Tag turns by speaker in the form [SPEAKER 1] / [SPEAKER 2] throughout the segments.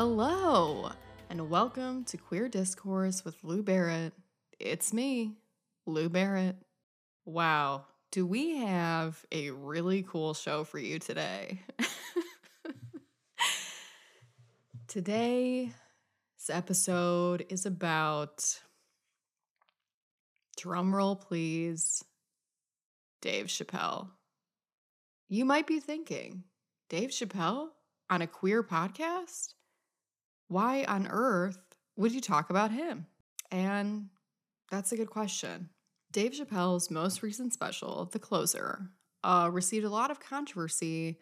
[SPEAKER 1] Hello, and welcome to Queer Discourse with Lou Barrett. It's me, Lou Barrett. Wow, do we have a really cool show for you today? Today's episode is about, drumroll please, Dave Chappelle. You might be thinking, Dave Chappelle on a queer podcast? Why on earth would you talk about him? And that's a good question. Dave Chappelle's most recent special, The Closer, uh, received a lot of controversy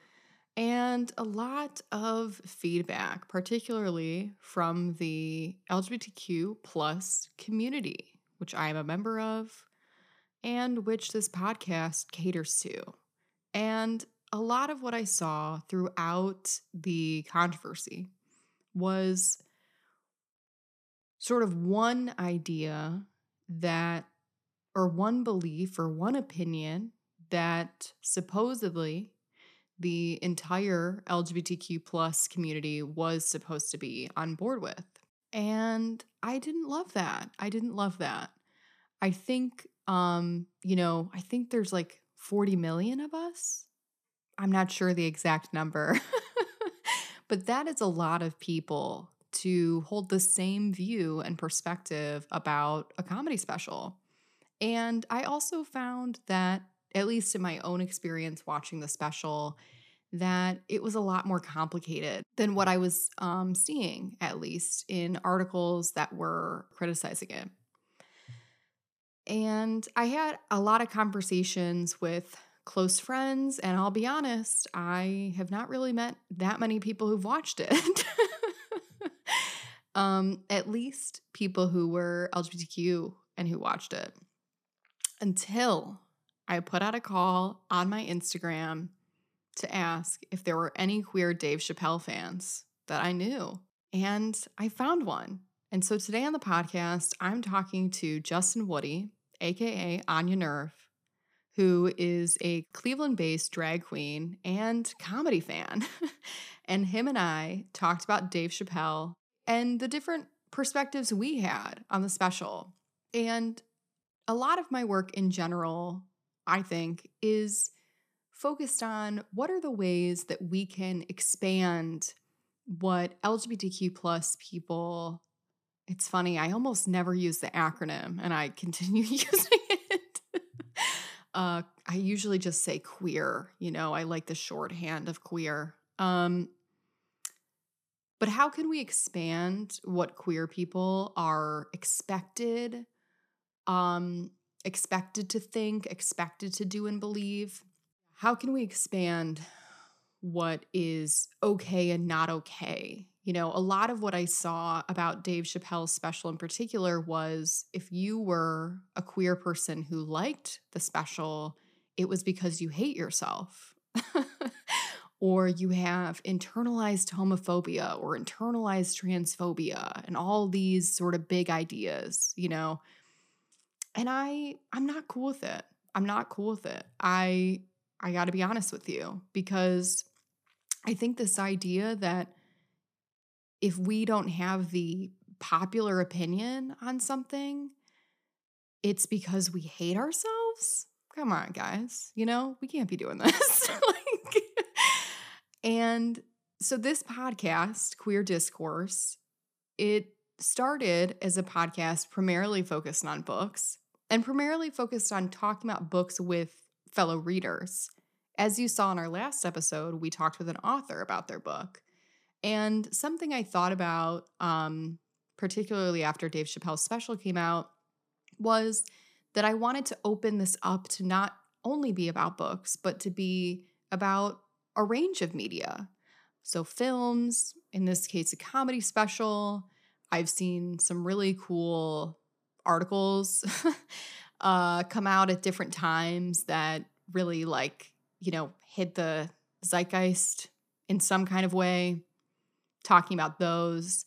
[SPEAKER 1] and a lot of feedback, particularly from the LGBTQ plus community, which I am a member of and which this podcast caters to. And a lot of what I saw throughout the controversy was sort of one idea that, or one belief, or one opinion that supposedly the entire LGBTQ plus community was supposed to be on board with. And I didn't love that. I didn't love that. I think, um, you know, I think there's like 40 million of us. I'm not sure the exact number, but that is a lot of people to hold the same view and perspective about a comedy special. And I also found that, at least in my own experience watching the special, that it was a lot more complicated than what I was um, seeing, at least in articles that were criticizing it. And I had a lot of conversations with close friends, and I'll be honest, I have not really met that many people who've watched it. um, at least people who were LGBTQ and who watched it. Until I put out a call on my Instagram to ask if there were any queer Dave Chappelle fans that I knew. And I found one. And so today on the podcast, I'm talking to Justin Woody, aka Anya Nerve, who is a Cleveland based drag queen and comedy fan. and him and I talked about Dave Chappelle and the different perspectives we had on the special. And a lot of my work in general, I think, is focused on what are the ways that we can expand what LGBTQ plus people it's funny, I almost never use the acronym and I continue using. Uh, I usually just say queer, you know, I like the shorthand of queer. Um, but how can we expand what queer people are expected, um, expected to think, expected to do and believe? How can we expand what is okay and not okay? You know, a lot of what I saw about Dave Chappelle's special in particular was if you were a queer person who liked the special, it was because you hate yourself. or you have internalized homophobia or internalized transphobia and all these sort of big ideas, you know. And I I'm not cool with it. I'm not cool with it. I I got to be honest with you because I think this idea that if we don't have the popular opinion on something, it's because we hate ourselves. Come on, guys. You know, we can't be doing this. like, and so this podcast, Queer Discourse, it started as a podcast primarily focused on books and primarily focused on talking about books with fellow readers. As you saw in our last episode, we talked with an author about their book. And something I thought about, um, particularly after Dave Chappelle's special came out, was that I wanted to open this up to not only be about books, but to be about a range of media. So, films, in this case, a comedy special. I've seen some really cool articles uh, come out at different times that really like you know, hit the zeitgeist in some kind of way, talking about those.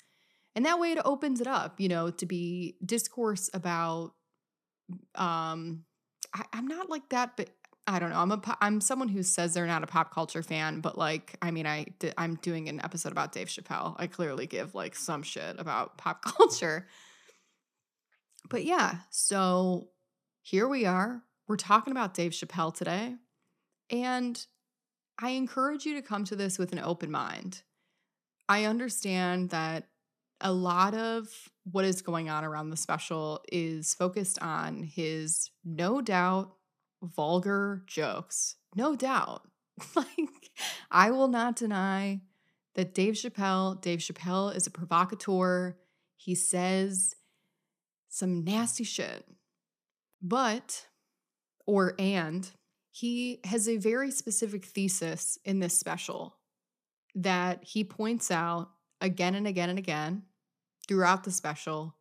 [SPEAKER 1] And that way it opens it up, you know, to be discourse about um I, I'm not like that, but I don't know. I'm a I'm someone who says they're not a pop culture fan, but like I mean I I'm doing an episode about Dave Chappelle. I clearly give like some shit about pop culture. But yeah, so here we are. We're talking about Dave Chappelle today. And I encourage you to come to this with an open mind. I understand that a lot of what is going on around the special is focused on his no doubt vulgar jokes. No doubt. like, I will not deny that Dave Chappelle, Dave Chappelle is a provocateur. He says some nasty shit. But, or and, he has a very specific thesis in this special that he points out again and again and again throughout the special.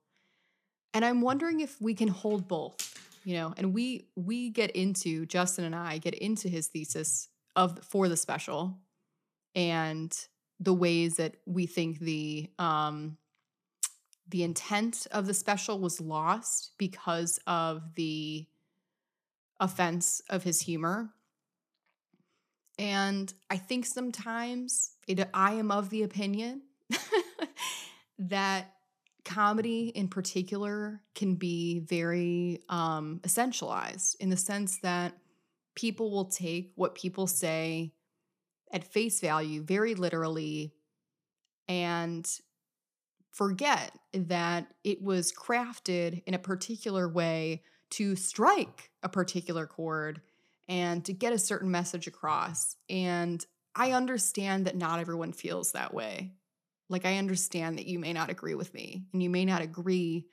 [SPEAKER 1] And I'm wondering if we can hold both, you know, and we we get into Justin and I get into his thesis of for the special and the ways that we think the um the intent of the special was lost because of the offense of his humor. And I think sometimes it, I am of the opinion that comedy in particular can be very um, essentialized in the sense that people will take what people say at face value very literally and forget that it was crafted in a particular way to strike a particular chord and to get a certain message across. And I understand that not everyone feels that way. Like, I understand that you may not agree with me and you may not agree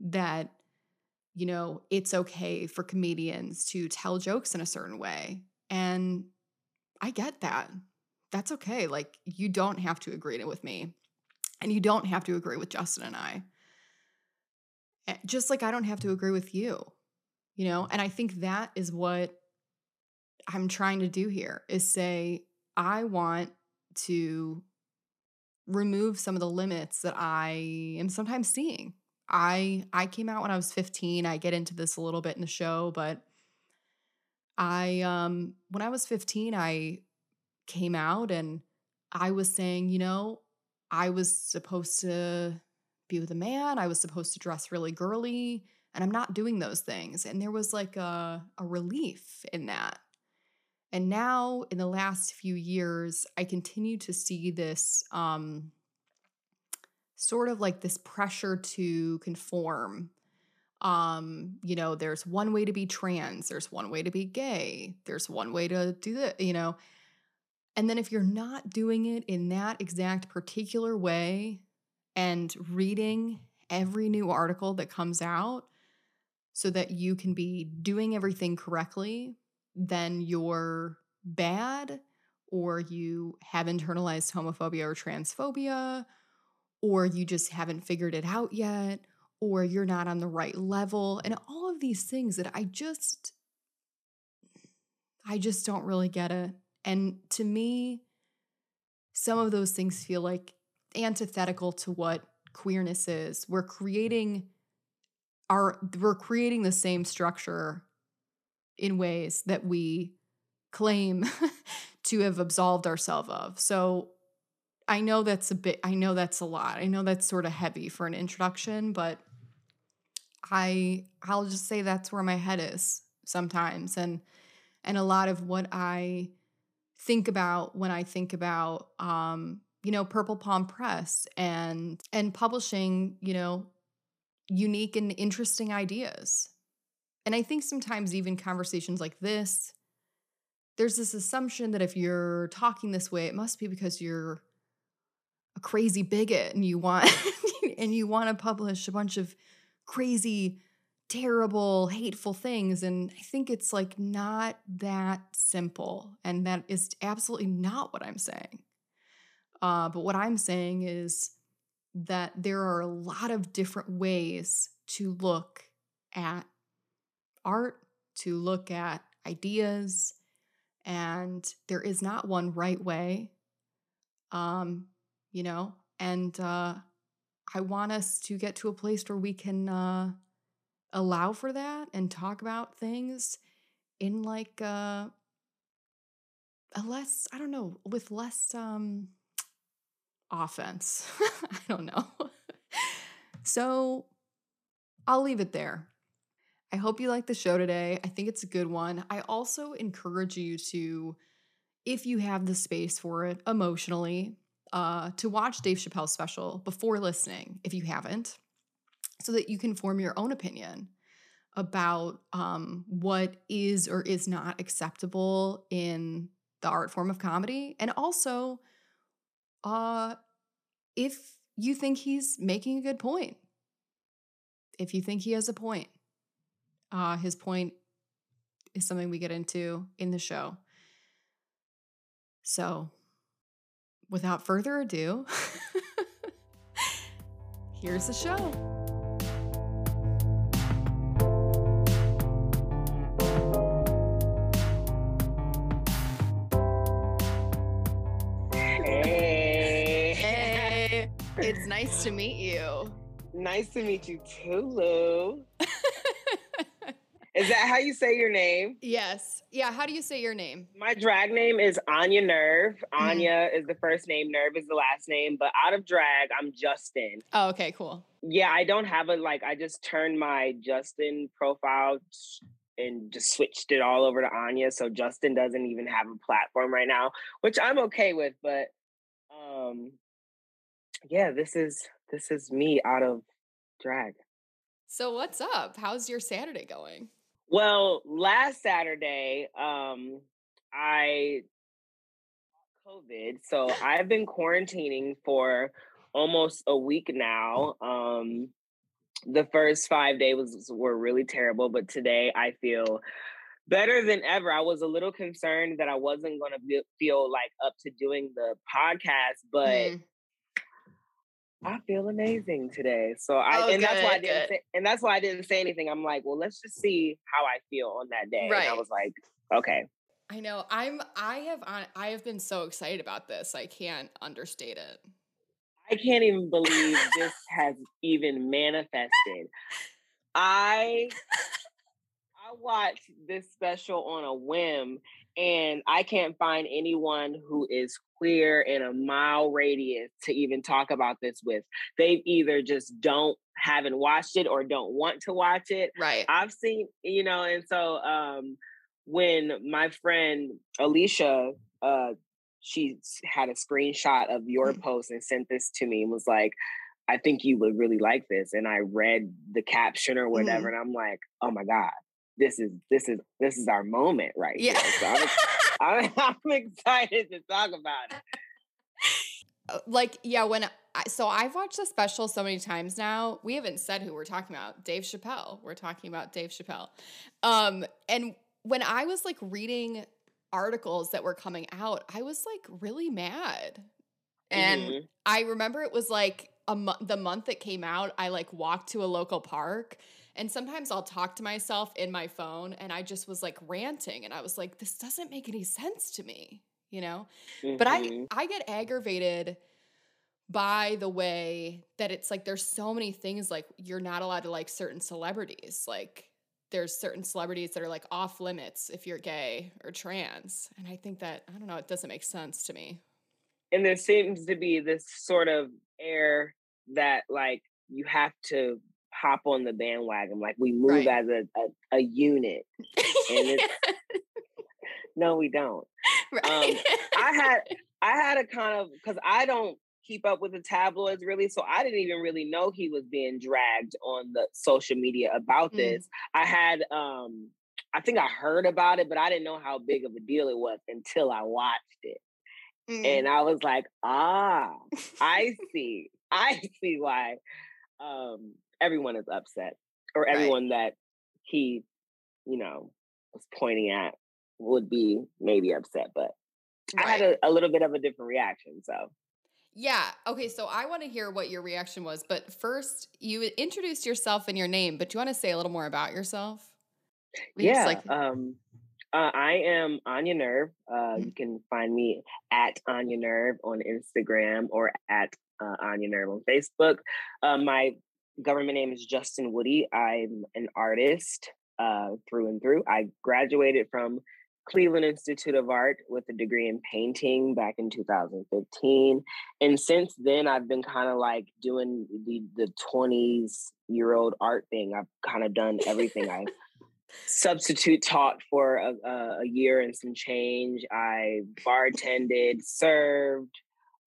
[SPEAKER 1] that, you know, it's okay for comedians to tell jokes in a certain way. And I get that. That's okay. Like, you don't have to agree with me. And you don't have to agree with Justin and I. Eh, just like I don't have to agree with you, you know? And I think that is what I'm trying to do here is say, I want to remove some of the limits that I am sometimes seeing. I I came out when I was 15. I get into this a little bit in the show, but I um when I was 15, I came out and I was saying, you know, I was supposed to be with a man. I was supposed to dress really girly, and I'm not doing those things. And there was like a, a relief in that. And now, in the last few years, I continue to see this um, sort of like this pressure to conform. Um, you know, there's one way to be trans, there's one way to be gay, there's one way to do that, you know. And then if you're not doing it in that exact particular way and reading every new article that comes out so that you can be doing everything correctly, then you're bad or you have internalized homophobia or transphobia or you just haven't figured it out yet or you're not on the right level and all of these things that I just I just don't really get it. And to me, some of those things feel like antithetical to what queerness is. We're creating our we're creating the same structure in ways that we claim to have absolved ourselves of. So I know that's a bit I know that's a lot. I know that's sort of heavy for an introduction, but I I'll just say that's where my head is sometimes and and a lot of what I think about when I think about um, you know, Purple Palm Press and and publishing, you know, unique and interesting ideas. And I think sometimes even conversations like this, there's this assumption that if you're talking this way, it must be because you're a crazy bigot and you want and you want to publish a bunch of crazy terrible, hateful things. And I think it's like not that simple. And that is absolutely not what I'm saying. Uh, but what I'm saying is that there are a lot of different ways to look at art, to look at ideas, and there is not one right way. Um, you know, and uh, I want us to get to a place where we can uh, allow for that and talk about things in like uh, a less, I don't know, with less um offense. I don't know. so I'll leave it there. I hope you like the show today. I think it's a good one. I also encourage you to, if you have the space for it emotionally, uh, to watch Dave Chappelle's special before listening, if you haven't, so that you can form your own opinion about um, what is or is not acceptable in the art form of comedy. And also, uh, if you think he's making a good point, if you think he has a point. Uh, his point is something we get into in the show. So, without further ado, here's the show.
[SPEAKER 2] Hey.
[SPEAKER 1] Hey, it's nice to meet you.
[SPEAKER 2] Nice to meet you too, Lou. Is that how you say your name?
[SPEAKER 1] yes. Yeah. How do you say your name?
[SPEAKER 2] My drag name is Anya Nerve.
[SPEAKER 1] Mm-hmm.
[SPEAKER 2] Anya is the first name, Nerve is the last name. But out of drag, I'm Justin.
[SPEAKER 1] Oh, okay, cool.
[SPEAKER 2] Yeah, I don't have a like. I just turned my Justin profile and just switched it all over to Anya. So Justin doesn't even have a platform right now, which I'm okay with. But um, yeah, this is this is me out of drag.
[SPEAKER 1] So, what's up? How's your Saturday going?
[SPEAKER 2] Well, last Saturday, um, I COVID, so I've been quarantining for almost a week now. Um, the first five days was, were really terrible, but today I feel better than ever. I was a little concerned that I wasn't going to feel like up to doing the podcast, but
[SPEAKER 1] Mm.
[SPEAKER 2] I feel amazing today. So I
[SPEAKER 1] Oh,
[SPEAKER 2] and that's why I didn't
[SPEAKER 1] good.
[SPEAKER 2] say, and that's why I didn't say anything. I'm like, well, let's just see how I feel on that day. And I was like, okay.
[SPEAKER 1] I know. I'm. I have. on- I have been so excited about this. I can't understate it.
[SPEAKER 2] I can't even believe this has even manifested. I I watched this special on a whim and I can't find anyone who is queer in a mile radius to even talk about this with. They either just don't haven't watched it or don't want to watch it.
[SPEAKER 1] Right.
[SPEAKER 2] I've seen, you know, and so um when my friend Alicia uh she had a screenshot of your
[SPEAKER 1] Mhm.
[SPEAKER 2] post and sent this to me and was like, I think you would really like this. And I read the caption or whatever, and I'm like, oh my God, this is this is this is our moment right
[SPEAKER 1] Yeah.
[SPEAKER 2] here. So I'm, I'm, I'm excited to talk about it.
[SPEAKER 1] Uh, like yeah when I, so i've watched the special so many times now we haven't said who we're talking about dave chappelle we're talking about dave chappelle um and when i was like reading articles that were coming out i was like really mad and
[SPEAKER 2] Mhm.
[SPEAKER 1] i remember it was like a mo- the month it came out i like walked to a local park and sometimes i'll talk to myself in my phone and i just was like ranting and i was like this doesn't make any sense to me you know but
[SPEAKER 2] Mhm.
[SPEAKER 1] I I get aggravated by the way that it's like there's so many things like you're not allowed to like certain celebrities. Like there's certain celebrities that are like off limits if you're gay or trans. And I think that I don't know, it doesn't make sense to me.
[SPEAKER 2] and there seems to be this sort of air that like you have to hop on the bandwagon like we move
[SPEAKER 1] Right.
[SPEAKER 2] as a, a, a unit it- no we don't
[SPEAKER 1] right.
[SPEAKER 2] i had i had a kind of because i don't keep up with the tabloids really so i didn't even really know he was being dragged on the social media about
[SPEAKER 1] Mm.
[SPEAKER 2] this i had um i think i heard about it but i didn't know how big of a deal it was until i watched it
[SPEAKER 1] Mm.
[SPEAKER 2] and I was like, ah, I see. I see why um, everyone is upset, or
[SPEAKER 1] Right.
[SPEAKER 2] everyone that he, you know, was pointing at would be maybe upset. But I had a, a little bit of a different reaction. So
[SPEAKER 1] Yeah. Okay. So I want to hear what your reaction was. But first, you introduced yourself and your name, but do you want to say a little more about yourself? Were you
[SPEAKER 2] yeah,
[SPEAKER 1] like-
[SPEAKER 2] um, uh, I am Anya Nerve. Uh,
[SPEAKER 1] Mhm.
[SPEAKER 2] You can find me at Anya Nerve on Instagram or at uh, Anya Nerve on Facebook. Uh, my government name is Justin Woody. I'm an artist. uh, through and through. I graduated from Cleveland Institute of Art with a degree in painting back in 2015. And since then, I've been kind of like doing the the 20s year old art thing. I've kind of done everything. I substitute taught for a, a, year and some change. I bartended, served,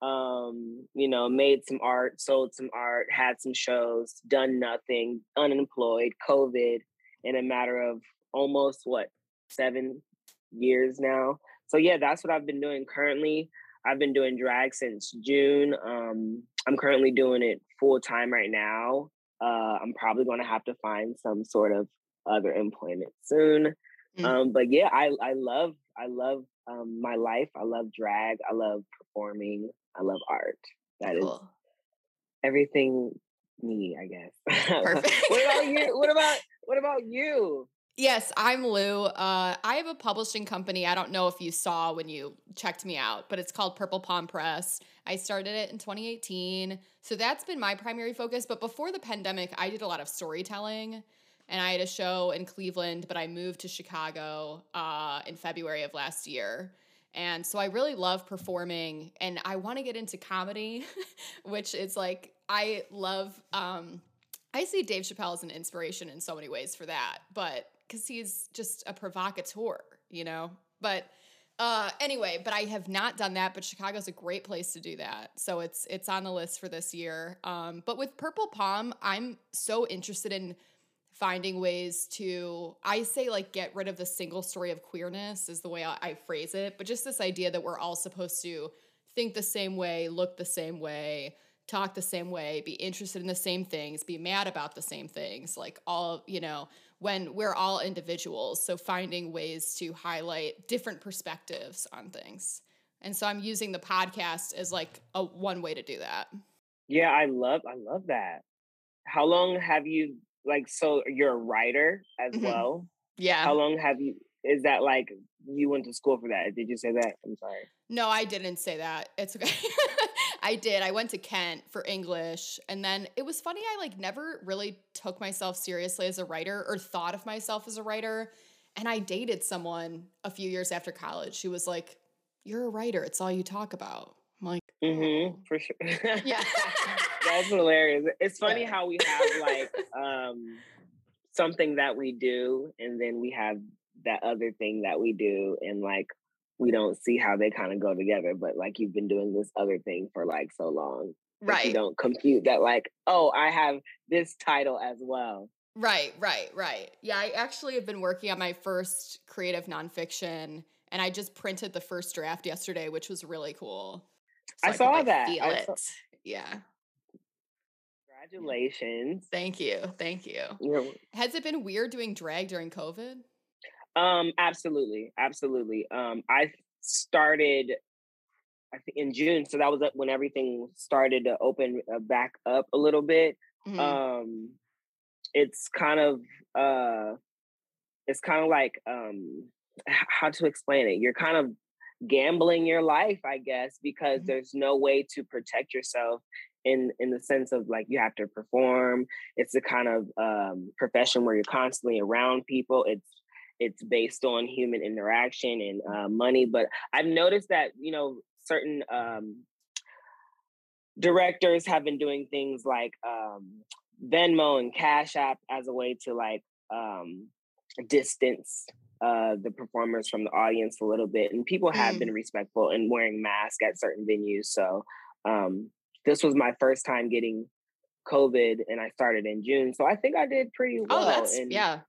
[SPEAKER 2] um, you know, made some art, sold some art, had some shows, done nothing, unemployed, COVID, in a matter of almost what seven years now. So yeah, that's what I've been doing currently. I've been doing drag since June. Um, I'm currently doing it full time right now. Uh, I'm probably going to have to find some sort of other employment soon. Mm-hmm. Um, but yeah, I I love I love um, my life. I love drag. I love performing. I love art. That cool. is everything me, I guess. Perfect. what about you? What about what about you?
[SPEAKER 1] Yes, I'm Lou. Uh, I have a publishing company. I don't know if you saw when you checked me out, but it's called Purple Palm Press. I started it in 2018. So that's been my primary focus. But before the pandemic, I did a lot of storytelling and I had a show in Cleveland, but I moved to Chicago uh, in February of last year. And so I really love performing and I want to get into comedy, which is like, I love, um, I see Dave Chappelle as an inspiration in so many ways for that. But because he's just a provocateur, you know? But uh, anyway, but I have not done that, but Chicago's a great place to do that. So it's it's on the list for this year. Um, but with Purple Palm, I'm so interested in finding ways to I say like get rid of the single story of queerness is the way I, I phrase it, but just this idea that we're all supposed to think the same way, look the same way, talk the same way, be interested in the same things, be mad about the same things, like all, you know, when we're all individuals. So finding ways to highlight different perspectives on things. And so I'm using the podcast as like a one way to do that.
[SPEAKER 2] Yeah, I love I love that. How long have you like so you're a writer as mm-hmm. well?
[SPEAKER 1] Yeah.
[SPEAKER 2] How long have you is that like you went to school for that? Did you say that? I'm sorry.
[SPEAKER 1] No, I didn't say that. It's okay. I did. I went to Kent for English. And then it was funny, I like never really took myself seriously as a writer or thought of myself as a writer. And I dated someone a few years after college who was like, You're a writer. It's all you talk about.
[SPEAKER 2] Mm-hmm, for sure. yeah. That's hilarious. It's funny yeah. how we have like um something that we do and then we have that other thing that we do and like we don't see how they kind of go together but like you've been doing this other thing for like so long
[SPEAKER 1] right
[SPEAKER 2] you don't compute that like oh i have this title as well
[SPEAKER 1] right right right yeah i actually have been working on my first creative nonfiction and i just printed the first draft yesterday which was really cool
[SPEAKER 2] so i, I, saw could, like, that. feel
[SPEAKER 1] I
[SPEAKER 2] it.
[SPEAKER 1] Saw- yeah.
[SPEAKER 2] Congratulations.
[SPEAKER 1] Thank you. Thank you. Has it been weird doing drag during covid?
[SPEAKER 2] Um, absolutely, absolutely. Um, I started, I think in June, so that was when everything started to open uh, back up a little bit. Mm-hmm. Um, it's kind of, uh, it's kind of like, um, how to explain it? You're kind of gambling your life, I guess, because mm-hmm. there's no way to protect yourself in in the sense of like you have to perform. It's a kind of um, profession where you're constantly around people. It's it's based on human interaction and uh, money. But I've noticed that you know certain um, directors have been doing things like um, Venmo and Cash App as a way to like um, distance uh, the performers from the audience a little bit, and people have mm. been respectful and wearing masks at certain venues. So um, this was my first time getting COVID, and I started in June, so I think I did pretty oh, well.
[SPEAKER 1] Oh, that's
[SPEAKER 2] and,
[SPEAKER 1] yeah.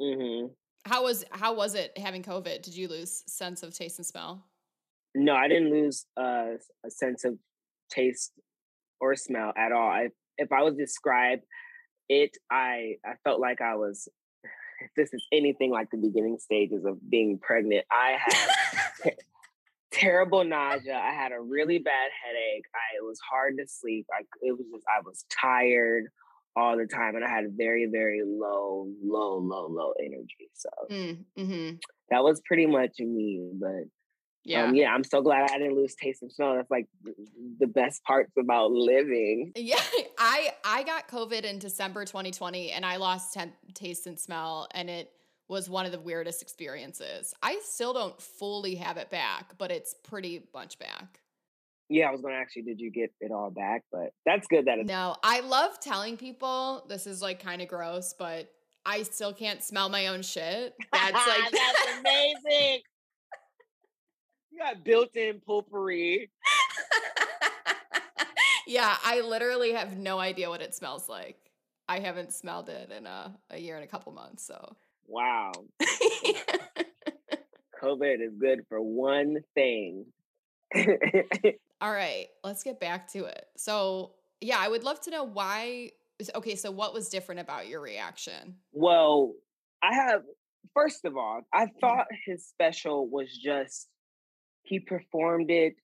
[SPEAKER 2] Mm-hmm.
[SPEAKER 1] How was how was it having COVID? Did you lose sense of taste and smell?
[SPEAKER 2] No, I didn't lose uh, a sense of taste or smell at all. I, if I was describe it, I I felt like I was. If this is anything like the beginning stages of being pregnant, I had terrible nausea. I had a really bad headache. I it was hard to sleep. I it was just I was tired all the time and I had very, very low, low, low, low energy. So
[SPEAKER 1] mm, mm-hmm.
[SPEAKER 2] that was pretty much me. But
[SPEAKER 1] Yeah.
[SPEAKER 2] Um, yeah, I'm so glad I didn't lose taste and smell. That's like the best parts about living.
[SPEAKER 1] Yeah, I I got COVID in December 2020 and I lost taste and smell and it was one of the weirdest experiences. I still don't fully have it back, but it's pretty much back.
[SPEAKER 2] Yeah, I was going to actually did you get it all back? But that's good that it's.
[SPEAKER 1] No, I love telling people this is like kind of gross, but I still can't smell my own shit. That's like
[SPEAKER 2] that's amazing. You got built-in potpourri.
[SPEAKER 1] yeah, I literally have no idea what it smells like. I haven't smelled it in a, a year and a couple months, so
[SPEAKER 2] Wow. COVID is good for one thing.
[SPEAKER 1] All right, let's get back to it. So, yeah, I would love to know why. Okay, so what was different about your reaction?
[SPEAKER 2] well, I have, first of all, I mm-hmm. thought his special was just, he performed it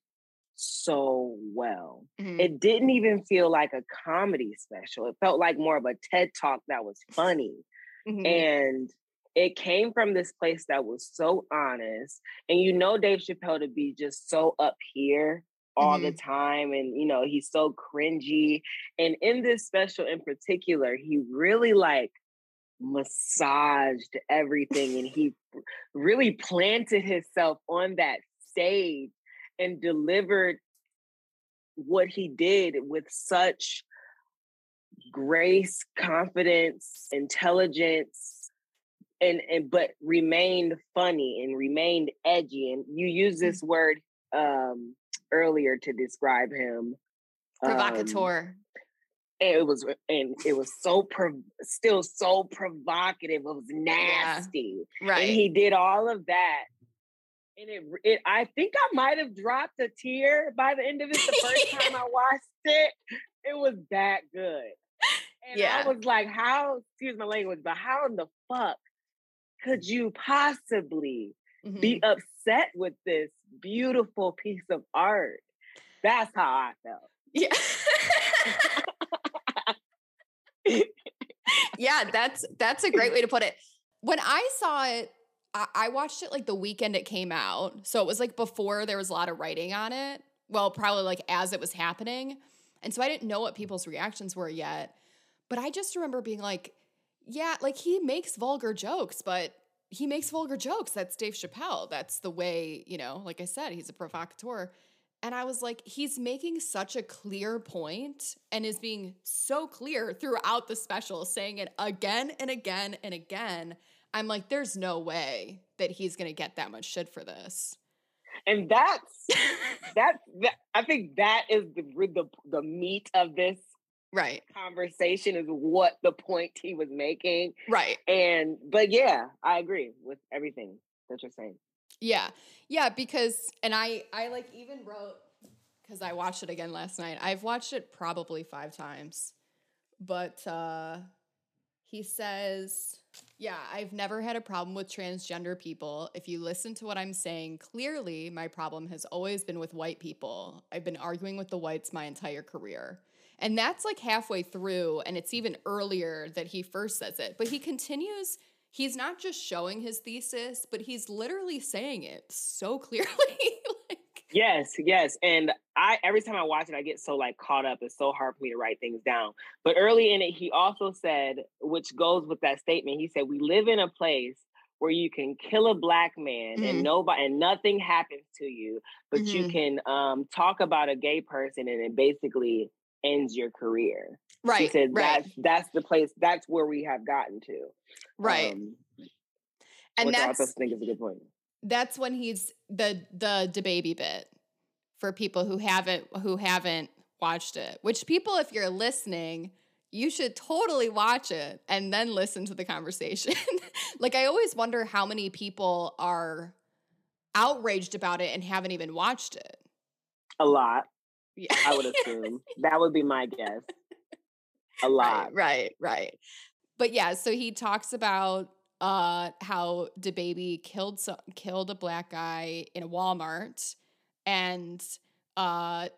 [SPEAKER 2] so well.
[SPEAKER 1] Mhm.
[SPEAKER 2] It didn't even feel like a comedy special. It felt like more of a TED talk that was funny.
[SPEAKER 1] Mhm.
[SPEAKER 2] And it came from this place that was so honest. And you know Dave Chappelle to be just so up here all the time. And you know, he's so cringy. And in this special in particular, he really like massaged everything and he really planted himself on that stage and delivered what he did with such grace, confidence, intelligence, and and but remained funny and remained edgy. And you used this word um earlier to describe him. um,
[SPEAKER 1] Provocateur.
[SPEAKER 2] and it was and it was so prov- still so provocative. It was nasty.
[SPEAKER 1] right.
[SPEAKER 2] And he did all of that. And it, it I think I might have dropped a tear by the end of it the first time I watched it. It was that good. And
[SPEAKER 1] Yeah.
[SPEAKER 2] I was like, how, excuse my language, but how in the fuck could you possibly
[SPEAKER 1] Mhm.
[SPEAKER 2] be upset with this beautiful piece of art? That's how I felt.
[SPEAKER 1] Yeah. yeah, that's that's a great way to put it. When I saw it, I, I watched it like the weekend it came out. So it was like before there was a lot of writing on it. Well, probably like as it was happening. And so I didn't know what people's reactions were yet. But I just remember being like, yeah, like he makes vulgar jokes, but he makes vulgar jokes. That's Dave Chappelle. That's the way, you know, like I said, he's a provocateur. And I was like, he's making such a clear point and is being so clear throughout the special, saying it again and again and again. I'm like, there's no way that he's going to get that much shit for this.
[SPEAKER 2] And that's that's that, I think that is the the the meat of this
[SPEAKER 1] right,
[SPEAKER 2] conversation is what the point he was making.
[SPEAKER 1] right.
[SPEAKER 2] And but yeah, I agree with everything that you're saying.
[SPEAKER 1] Yeah. Yeah, because and I I like even wrote cuz I watched it again last night. I've watched it probably 5 times. But uh he says, "Yeah, I've never had a problem with transgender people. If you listen to what I'm saying, clearly my problem has always been with white people. I've been arguing with the whites my entire career." And that's like halfway through and it's even earlier that he first says it. But he continues he's not just showing his thesis, but he's literally saying it so clearly.
[SPEAKER 2] Yes, yes. And I every time I watch it, I get so like caught up. It's so hard for me to write things down. But early in it, he also said, which goes with that statement, he said, We live in a place where you can kill a black man
[SPEAKER 1] Mhm.
[SPEAKER 2] and nobody and nothing happens to you, but you
[SPEAKER 1] Mhm.
[SPEAKER 2] can um talk about a gay person and it basically ends your career.
[SPEAKER 1] right,
[SPEAKER 2] he said
[SPEAKER 1] right,
[SPEAKER 2] that's that's the place, that's where we have gotten to.
[SPEAKER 1] right.
[SPEAKER 2] Um,
[SPEAKER 1] and
[SPEAKER 2] which I
[SPEAKER 1] that's
[SPEAKER 2] think is a good point.
[SPEAKER 1] That's when he's the the baby bit for people who haven't who haven't watched it. Which people, if you're listening, you should totally watch it and then listen to the conversation. like I always wonder how many people are outraged about it and haven't even watched it.
[SPEAKER 2] A lot,
[SPEAKER 1] Yeah.
[SPEAKER 2] I would assume. that would be my guess. A lot.
[SPEAKER 1] Right, right, right. But yeah, so he talks about uh how DaBaby killed so- killed a black guy in a Walmart and uh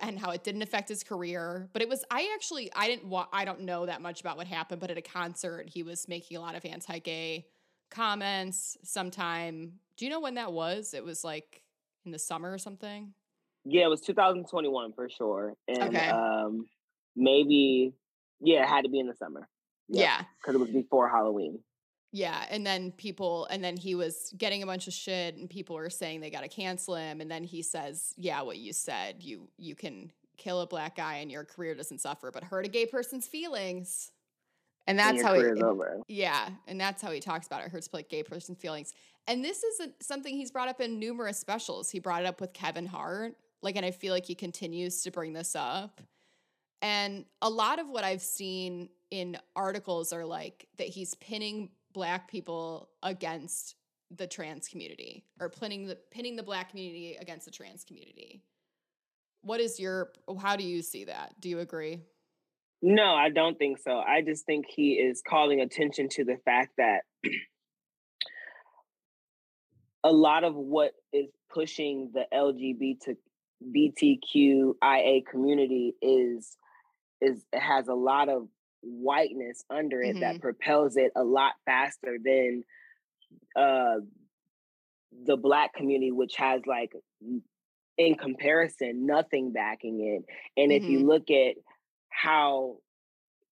[SPEAKER 1] and how it didn't affect his career but it was i actually i didn't wa- i don't know that much about what happened but at a concert he was making a lot of anti-gay comments sometime do you know when that was it was like in the summer or something.
[SPEAKER 2] Yeah, it was 2021 for sure. And
[SPEAKER 1] Okay.
[SPEAKER 2] um maybe yeah, it had to be in the summer.
[SPEAKER 1] Yeah.
[SPEAKER 2] Because it was before Halloween.
[SPEAKER 1] Yeah, and then people, and then he was getting a bunch of shit, and people were saying they got to cancel him, and then he says, "Yeah, what you said, you you can kill a black guy and your career doesn't suffer, but hurt a gay person's feelings." And
[SPEAKER 2] and
[SPEAKER 1] that's
[SPEAKER 2] your
[SPEAKER 1] how he, and-
[SPEAKER 2] over.
[SPEAKER 1] yeah, and that's how he talks about it. Hurts a gay person's feelings, and this is a, something he's brought up in numerous specials. He brought it up with Kevin Hart, like, and I feel like he continues to bring this up. And a lot of what I've seen in articles are like that he's pinning black people against the trans community or pinning the pinning the black community against the trans community. What is your how do you see that? Do you agree?
[SPEAKER 2] No, I don't think so. I just think he is calling attention to the fact that a lot of what is pushing the LGBT BTQIA community is is has a lot of whiteness under it that propels it a lot faster than uh the black community which has like in comparison nothing backing it. And if you
[SPEAKER 1] Mhm.
[SPEAKER 2] look at how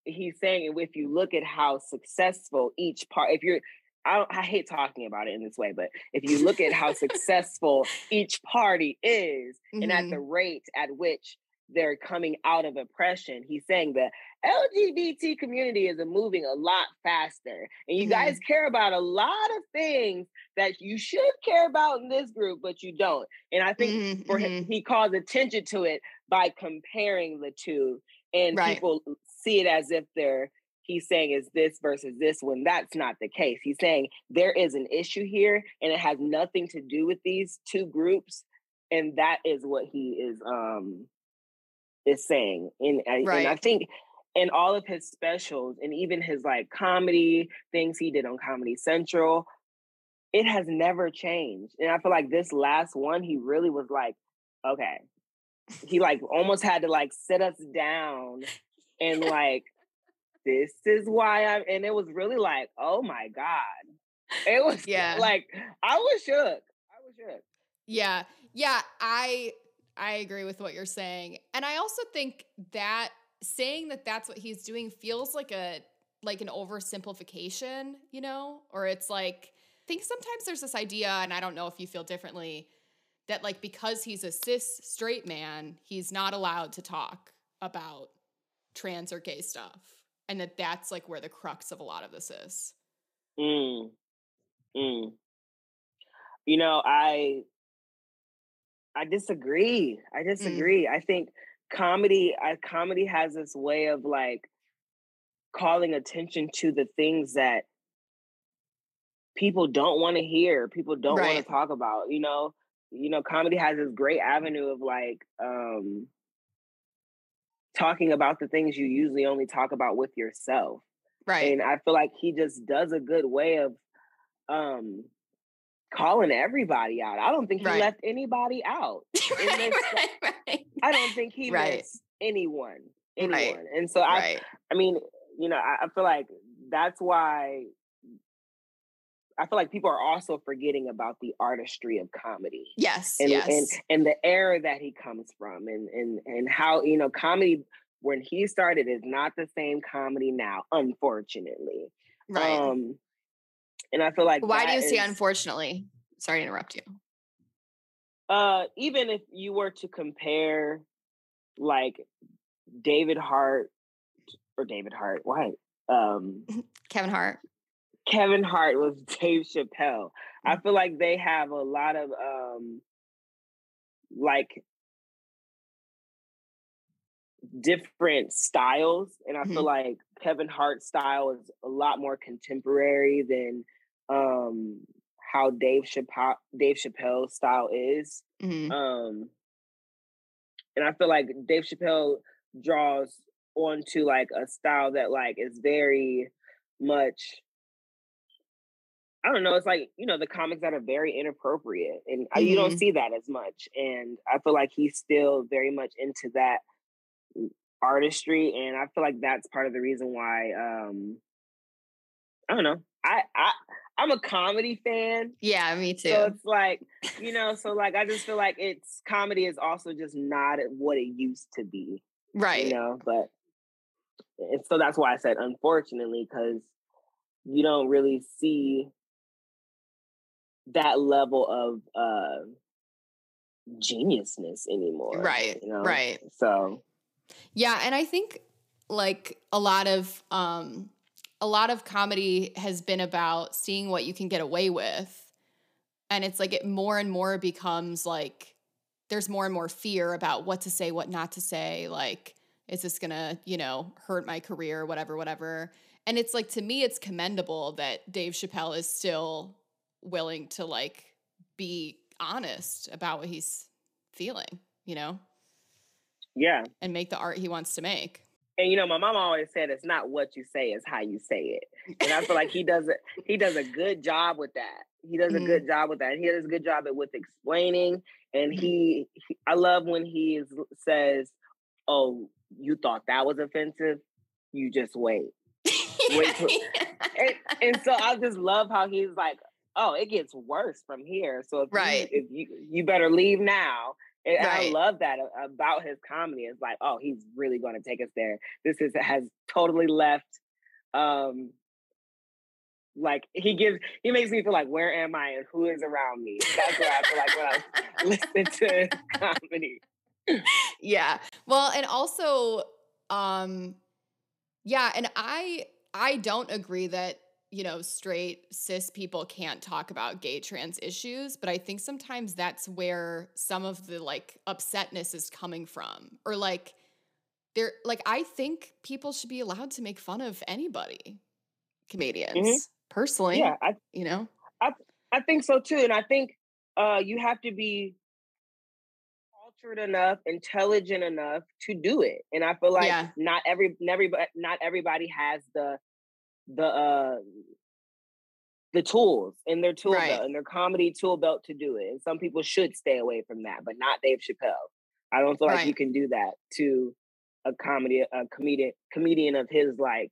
[SPEAKER 2] he's saying if you look at how successful each part if you're I, don't, I hate talking about it in this way but if you look at how successful each party is and at the rate at which they're coming out of oppression. He's saying the lgbt community is moving a lot faster. And you guys care about a lot of things that you should care about in this group but you don't. And i think
[SPEAKER 1] Mhm,
[SPEAKER 2] for
[SPEAKER 1] mhm.
[SPEAKER 2] him he calls attention to it by comparing the two. And
[SPEAKER 1] Right.
[SPEAKER 2] people see it as if they're he's saying is this versus this when that's not the case. He's saying there is an issue here and it has nothing to do with these two groups. And that is what he is um is saying and, I- and i think in all of his specials and even his like comedy things he did on comedy central it has never changed and i feel like this last one he really was like okay. He like almost had to like sit us down and like this is why i'm and it was really like oh my god. It was
[SPEAKER 1] Yeah.
[SPEAKER 2] like i was shook. I was shook.
[SPEAKER 1] Yeah. Yeah, I I agree with what you're saying. And I also think that saying that that's what he's doing feels like a like an oversimplification, you know? Or it's like I think sometimes there's this idea and I don't know if you feel differently that like because he's a cis straight man, he's not allowed to talk about trans or gay stuff. And that that's like where the crux of a lot of this is.
[SPEAKER 2] Mm. Mm. You know, I I disagree. I disagree. I think comedy I, comedy has this way of like calling attention to the things that people don't want to hear, people don't want to talk about, you know. You know, comedy has this great avenue of like um talking about the things you usually only talk about with yourself
[SPEAKER 1] Right.
[SPEAKER 2] and I feel like he just does a good way of um calling everybody out. I don't think he
[SPEAKER 1] Right.
[SPEAKER 2] left anybody out.
[SPEAKER 1] right, right, right.
[SPEAKER 2] I don't think he
[SPEAKER 1] Right.
[SPEAKER 2] missed anyone, anyone. And so I. I mean, you know, I, I feel like that's why I feel like people are also forgetting about the artistry of comedy.
[SPEAKER 1] Yes.
[SPEAKER 2] and
[SPEAKER 1] yes.
[SPEAKER 2] and and the era that he comes from and and and how you know comedy when he started is not the same comedy now unfortunately
[SPEAKER 1] right.
[SPEAKER 2] um and i feel like
[SPEAKER 1] Why do you say
[SPEAKER 2] is-
[SPEAKER 1] unfortunately? Sorry to interrupt you.
[SPEAKER 2] uh even if you were to compare like david hart or david hart why? um
[SPEAKER 1] Kevin Hart.
[SPEAKER 2] kevin hart was dave chappelle i
[SPEAKER 1] Mm.
[SPEAKER 2] feel like they have a lot of um like different styles and i feel
[SPEAKER 1] Mhm.
[SPEAKER 2] like kevin hart's style is a lot more contemporary than um how dave chappelle dave chappelle's style is
[SPEAKER 1] Mhm.
[SPEAKER 2] um and i feel like dave chappelle draws onto like a style that like is very much I don't know. It's like you know the comics that are very inappropriate, and I, you don't
[SPEAKER 1] Mhm.
[SPEAKER 2] see that as much. And I feel like he's still very much into that artistry, and I feel like that's part of the reason why. um I don't know. I I I'm a comedy fan.
[SPEAKER 1] Yeah, me too.
[SPEAKER 2] So it's like, you know, so like I just feel like it's comedy is also just not what it used to be.
[SPEAKER 1] Right.
[SPEAKER 2] You know, but and so that's why I said unfortunately, because you don't really see that level of uh geniusness anymore.
[SPEAKER 1] Right.
[SPEAKER 2] You know?
[SPEAKER 1] Right.
[SPEAKER 2] So
[SPEAKER 1] yeah, and I think like a lot of um a lot of comedy has been about seeing what you can get away with. And it's like it more and more becomes like there's more and more fear about what to say, what not to say, like is this going to, you know, hurt my career, whatever, whatever. And it's like to me it's commendable that Dave Chappelle is still willing to like be honest about what he's feeling, you know?
[SPEAKER 2] Yeah.
[SPEAKER 1] And make the art he wants to make.
[SPEAKER 2] And you know, my mom always said it's not what you say, it's how you say it. And I feel like he does it, he does a good job with that. He does mm-hmm. a good job with that. He does a good job with explaining. And mm-hmm. he, he I love when he is, says, Oh, you thought that was offensive? You just wait. wait and, and so I just love how he's like, oh, it gets worse from here. So if
[SPEAKER 1] right,
[SPEAKER 2] you, if you you better leave now. And right. I love that about his comedy. It's like, oh, he's really going to take us there. This is has totally left. Um, like he gives, he makes me feel like, where am I and who is around me? That's what I feel like when I listen to comedy.
[SPEAKER 1] Yeah. Well, and also, um, yeah, and I I don't agree that you know, straight cis people can't talk about gay trans issues, but I think sometimes that's where some of the like upsetness is coming from. Or like there like I think people should be allowed to make fun of anybody. Comedians. Mm-hmm. Personally.
[SPEAKER 2] Yeah, I
[SPEAKER 1] you know.
[SPEAKER 2] I I think so too. And I think uh you have to be cultured enough, intelligent enough to do it. And I feel like yeah. not every never not everybody has the the uh the tools in their tool right. belt in their comedy tool belt to do it. And some people should stay away from that, but not Dave Chappelle. I don't feel right. like you can do that to a comedy a comedian comedian of his like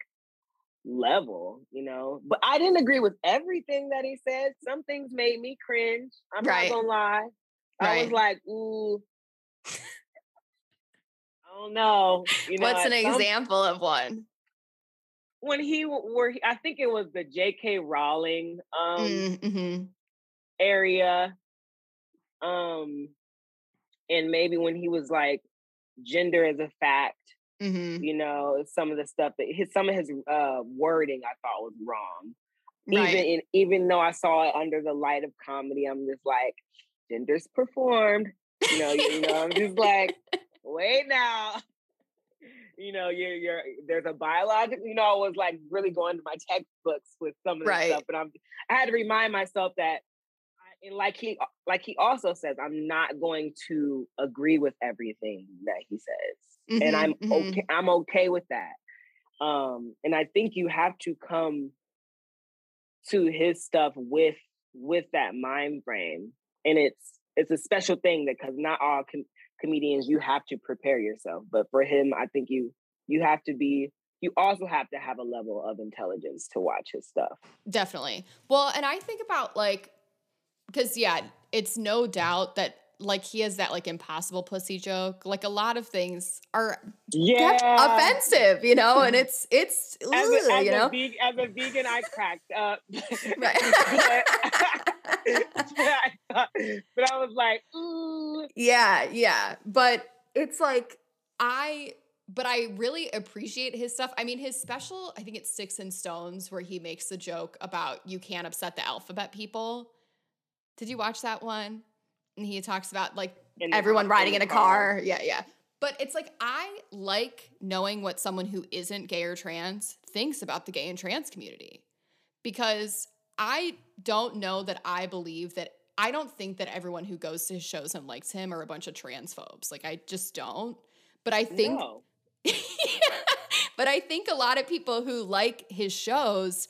[SPEAKER 2] level, you know. But I didn't agree with everything that he said. Some things made me cringe. I'm right. not gonna lie. I was like, ooh. I don't know.
[SPEAKER 1] You know What's an some, example of one?
[SPEAKER 2] When he were I think it was the J.K. Rowling um mm-hmm. area, um, and maybe when he was like gender is a fact. Mm-hmm. You know, some of the stuff that his some of his uh, wording I thought was wrong. Right. Even in, even though I saw it under the light of comedy, I'm just like, gender's performed. You know, you know, I'm just like, wait now you know, you're you're there's a biological, you know, I was like really going to my textbooks with some of the right. stuff, but I'm I had to remind myself that I, and like he like he also says, I'm not going to agree with everything that he says. Mm-hmm, and I'm mm-hmm. okay, I'm okay with that. Um, and I think you have to come to his stuff with with that mind frame. And it's it's a special thing that because not all com- comedians you have to prepare yourself but for him i think you you have to be you also have to have a level of intelligence to watch his stuff
[SPEAKER 1] definitely well and i think about like because yeah it's no doubt that like he has that like impossible pussy joke. Like a lot of things are
[SPEAKER 2] yeah
[SPEAKER 1] offensive, you know, and it's it's
[SPEAKER 2] as, a, as you know. Vegan, as a vegan, I cracked up. Right. but, I was like, ooh.
[SPEAKER 1] Yeah, yeah. But it's like I but I really appreciate his stuff. I mean, his special, I think it's Sticks and Stones, where he makes the joke about you can't upset the alphabet people. Did you watch that one? and he talks about like everyone car, riding in a car. car. Yeah, yeah. But it's like I like knowing what someone who isn't gay or trans thinks about the gay and trans community because I don't know that I believe that I don't think that everyone who goes to his shows and likes him are a bunch of transphobes. Like I just don't. But I think no. But I think a lot of people who like his shows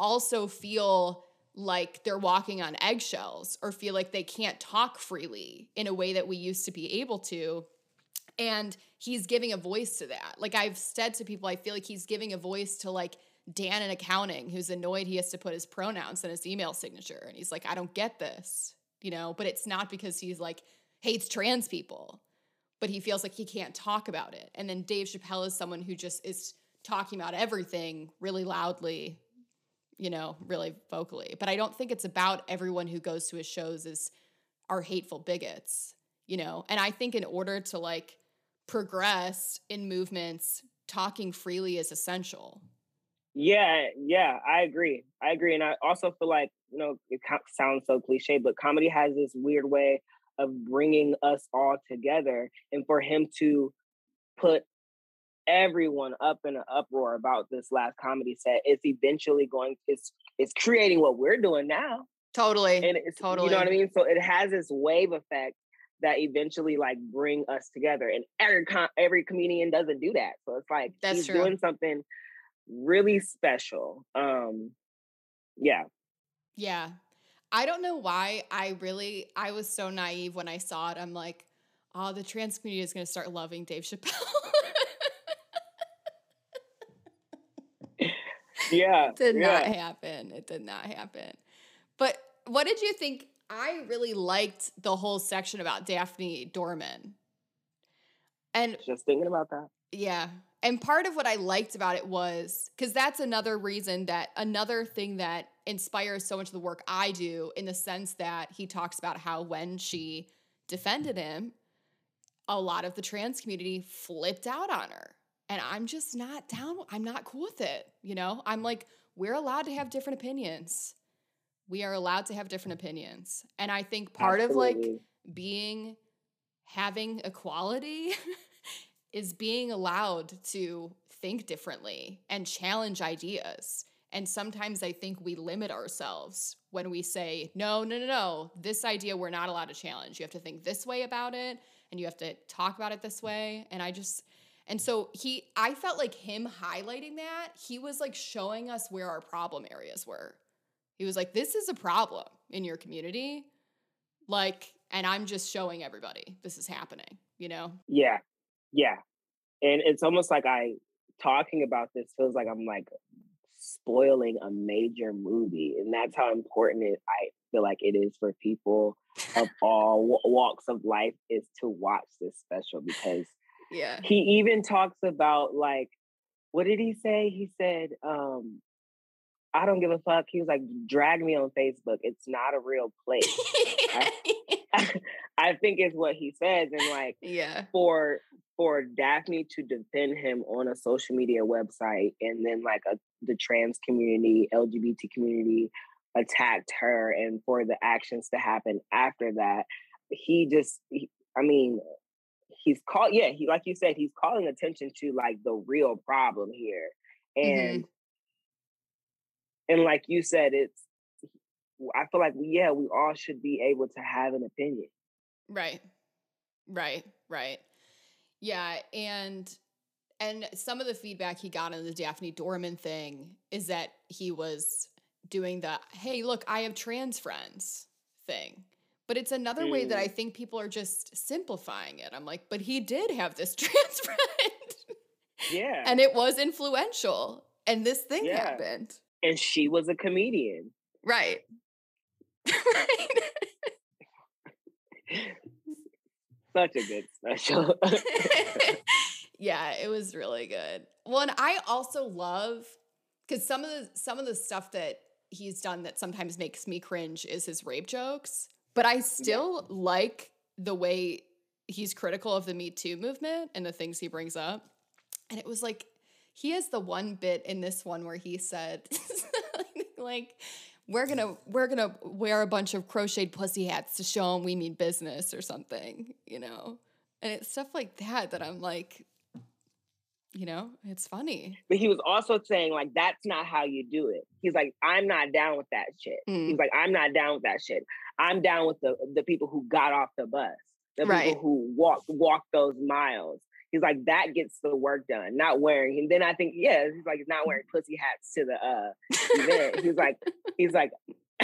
[SPEAKER 1] also feel like they're walking on eggshells or feel like they can't talk freely in a way that we used to be able to. And he's giving a voice to that. Like I've said to people, I feel like he's giving a voice to like Dan in accounting who's annoyed he has to put his pronouns in his email signature. And he's like, I don't get this, you know, but it's not because he's like hates trans people, but he feels like he can't talk about it. And then Dave Chappelle is someone who just is talking about everything really loudly, you know, really vocally. But I don't think it's about everyone who goes to his shows is are hateful bigots, you know. And I think in order to like progress in movements, talking freely is essential.
[SPEAKER 2] Yeah, yeah, I agree. I agree, and I also feel like you know it sounds so cliche, but comedy has this weird way of bringing us all together, and for him to put everyone up in an uproar about this last comedy set, it's eventually going. It's it's creating what we're doing now.
[SPEAKER 1] Totally,
[SPEAKER 2] and it's totally. You know what I mean? So it has this wave effect that eventually like bring us together. And every com- every comedian doesn't do that. So it's like That's he's true. doing something really special. Um yeah.
[SPEAKER 1] Yeah. I don't know why I really I was so naive when I saw it. I'm like, oh, the trans community is gonna start loving Dave Chappelle.
[SPEAKER 2] yeah.
[SPEAKER 1] It did
[SPEAKER 2] yeah.
[SPEAKER 1] not happen. It did not happen. But what did you think I really liked the whole section about Daphne Dorman. And
[SPEAKER 2] just thinking about that.
[SPEAKER 1] Yeah. And part of what I liked about it was because that's another reason that another thing that inspires so much of the work I do in the sense that he talks about how when she defended him, a lot of the trans community flipped out on her. And I'm just not down. I'm not cool with it. You know, I'm like, we're allowed to have different opinions we are allowed to have different opinions. And I think part Absolutely. of like being having equality is being allowed to think differently and challenge ideas. And sometimes I think we limit ourselves when we say, no, no, no, no, this idea we're not allowed to challenge. You have to think this way about it and you have to talk about it this way. And I just, and so he, I felt like him highlighting that, he was like showing us where our problem areas were. He was like, This is a problem in your community. Like, and I'm just showing everybody this is happening, you know?
[SPEAKER 2] Yeah. Yeah. And it's almost like I talking about this feels like I'm like spoiling a major movie. And that's how important it I feel like it is for people of all walks of life is to watch this special because
[SPEAKER 1] yeah.
[SPEAKER 2] He even talks about like what did he say? He said um I don't give a fuck. He was like, drag me on Facebook. It's not a real place. I, I, think it's what he says. And like,
[SPEAKER 1] yeah,
[SPEAKER 2] for for Daphne to defend him on a social media website and then like a, the trans community, LGBT community attacked her and for the actions to happen after that, he just, he, I mean, he's called, yeah, he, like you said, he's calling attention to like the real problem here. And mm-hmm and like you said, it's I feel like yeah, we all should be able to have an opinion.
[SPEAKER 1] Right. Right. Right. Yeah, and and some of the feedback he got on the Daphne Dorman thing is that he was doing the hey, look, I have trans friends thing. But it's another mm. way that I mm. think people are just simplifying it. I'm like, but he did have this trans friend.
[SPEAKER 2] Yeah.
[SPEAKER 1] and it was influential. And this thing yeah. happened
[SPEAKER 2] and she was a comedian.
[SPEAKER 1] Right.
[SPEAKER 2] Such a good special.
[SPEAKER 1] yeah, it was really good. Well, and I also love because some of the some of the stuff that he's done that sometimes makes me cringe is his rape jokes. But I still yeah. like the way he's critical of the Me Too movement and the things he brings up. And it was like he has the one bit in this one where he said like we're gonna we're gonna wear a bunch of crocheted pussy hats to show them we mean business or something you know? And it's stuff like that that i'm like you know it's funny.
[SPEAKER 2] But he was also saying like that's not how you do it. He's like i'm not down with that shit. Mm. he's like i'm not down with that shit. I'm down with the the people who got off the bus. The right. people who walked walked those miles he's like that gets the work done, not wearing. And then I think yeah, he's like he's not wearing pussy hats to the uh event. he's like he's like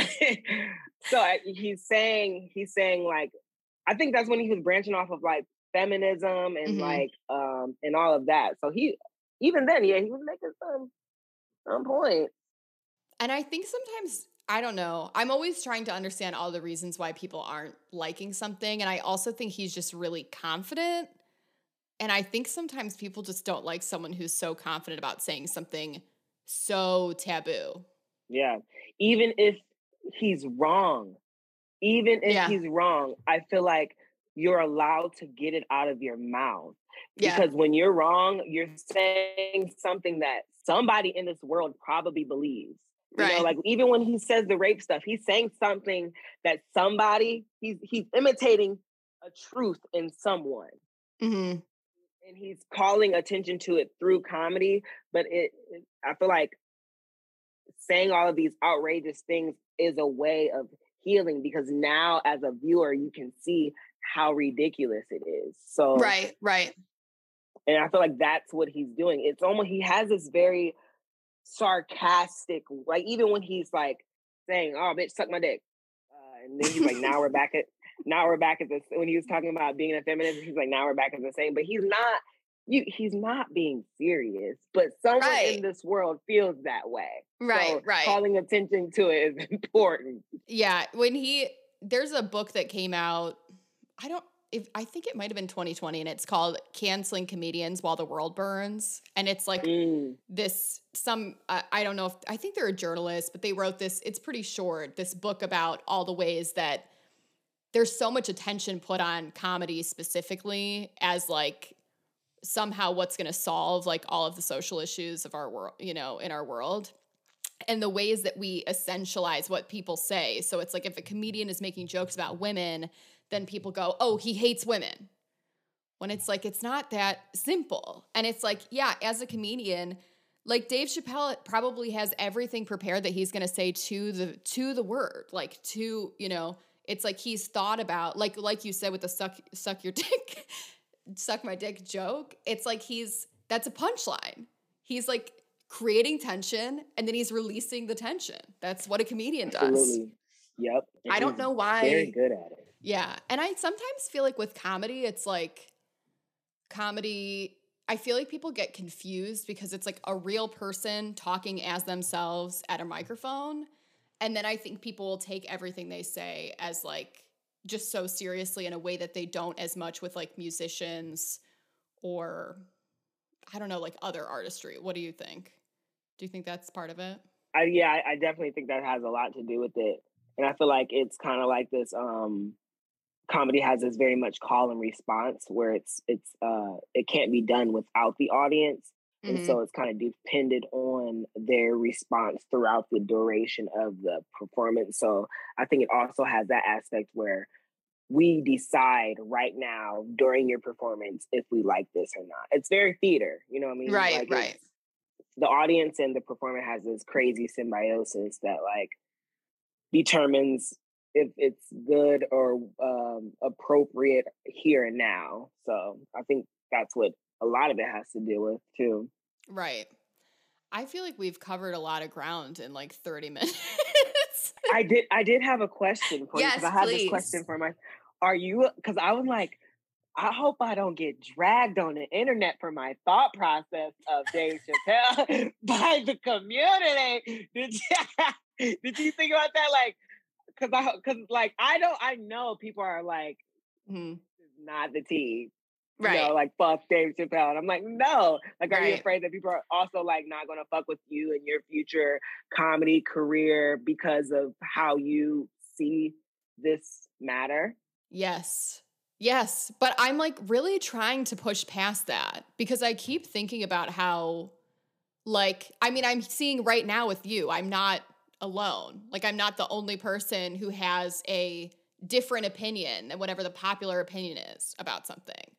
[SPEAKER 2] so I, he's saying he's saying like I think that's when he was branching off of like feminism and mm-hmm. like um and all of that. So he even then yeah he was making some on point.
[SPEAKER 1] And I think sometimes I don't know. I'm always trying to understand all the reasons why people aren't liking something. And I also think he's just really confident. And I think sometimes people just don't like someone who's so confident about saying something so taboo.
[SPEAKER 2] Yeah. Even if he's wrong, even if
[SPEAKER 1] Yeah.
[SPEAKER 2] he's wrong, I feel like you're allowed to get it out of your mouth.
[SPEAKER 1] Yeah.
[SPEAKER 2] Because when you're wrong, you're saying something that somebody in this world probably believes. You
[SPEAKER 1] Right.
[SPEAKER 2] know, like even when he says the rape stuff, he's saying something that somebody he's he's imitating a truth in someone
[SPEAKER 1] hmm
[SPEAKER 2] and he's calling attention to it through comedy but it, it i feel like saying all of these outrageous things is a way of healing because now as a viewer you can see how ridiculous it is so
[SPEAKER 1] Right, right.
[SPEAKER 2] and i feel like that's what he's doing it's almost he has this very sarcastic like even when he's like saying oh bitch suck my dick uh, and then he's like now we're back at now we're back at this when he was talking about being a feminist he's like now we're back at the same but he's not you he's not being serious but someone
[SPEAKER 1] Right.
[SPEAKER 2] in this world feels that way
[SPEAKER 1] Right,
[SPEAKER 2] So
[SPEAKER 1] right.
[SPEAKER 2] calling attention to it is important
[SPEAKER 1] Yeah, when he there's a book that came out. I don't. If I think it might have been 2020, and it's called "Canceling Comedians While the World Burns," and it's like
[SPEAKER 2] Mm,
[SPEAKER 1] this. Some I I don't know if I think they're a journalist, but they wrote this. It's pretty short. This book about all the ways that there's so much attention put on comedy specifically as like somehow what's going to solve like all of the social issues of our world, you know, in our world and the ways that we essentialize what people say. So it's like if a comedian is making jokes about women, then people go, "Oh, he hates women." When it's like it's not that simple. And it's like, yeah, as a comedian, like Dave Chappelle probably has everything prepared that he's going to say to the to the word, like to, you know, it's like he's thought about like like you said with the suck suck your dick suck my dick joke. It's like he's that's a punchline. He's like creating tension and then he's releasing the tension. That's what a comedian does.
[SPEAKER 2] absolutely yep And
[SPEAKER 1] I don't know why.
[SPEAKER 2] very good at it
[SPEAKER 1] Yeah. And I sometimes feel like with comedy, it's like comedy, I feel like people get confused because it's like a real person talking as themselves at a microphone. And then I think people will take everything they say as like just so seriously in a way that they don't as much with like musicians or I don't know, like other artistry. What do you think? Do you think that's part of it?
[SPEAKER 2] I yeah, I, I definitely think that has a lot to do with it. And I feel like it's kind of like this um comedy has this very much call and response where it's it's uh it can't be done without the audience. And
[SPEAKER 1] Mhm.
[SPEAKER 2] so it's kind of dependent on their response throughout the duration of the performance. So I think it also has that aspect where we decide right now during your performance if we like this or not. It's very theater, you know what I mean?
[SPEAKER 1] Right,
[SPEAKER 2] Like,
[SPEAKER 1] right.
[SPEAKER 2] The audience and the performer has this crazy symbiosis that like determines if it's good or um, appropriate here and now. So I think that's what a lot of it has to deal with too.
[SPEAKER 1] Right. I feel like we've covered a lot of ground in like 30 minutes.
[SPEAKER 2] I did I did have a question for you
[SPEAKER 1] Yes,
[SPEAKER 2] because I have
[SPEAKER 1] please.
[SPEAKER 2] this question for my are you because I was like I hope I don't get dragged on the internet for my thought process of Dave Chappelle by the community. Did you, did you think about that? Like, because I because like I don't I know people are like
[SPEAKER 1] Mhm.
[SPEAKER 2] is not the tea.
[SPEAKER 1] Right.
[SPEAKER 2] You know, like fuck Dave Chappelle. And I'm like, no. Like, are you afraid that people are also like not gonna fuck with you and your future comedy career because of how you see this matter?
[SPEAKER 1] Yes. Yes. But I'm like really trying to push past that because I keep thinking about how, like, I mean, I'm seeing right now with you, I'm not alone. Like, I'm not the only person who has a different opinion than whatever the popular opinion is about something.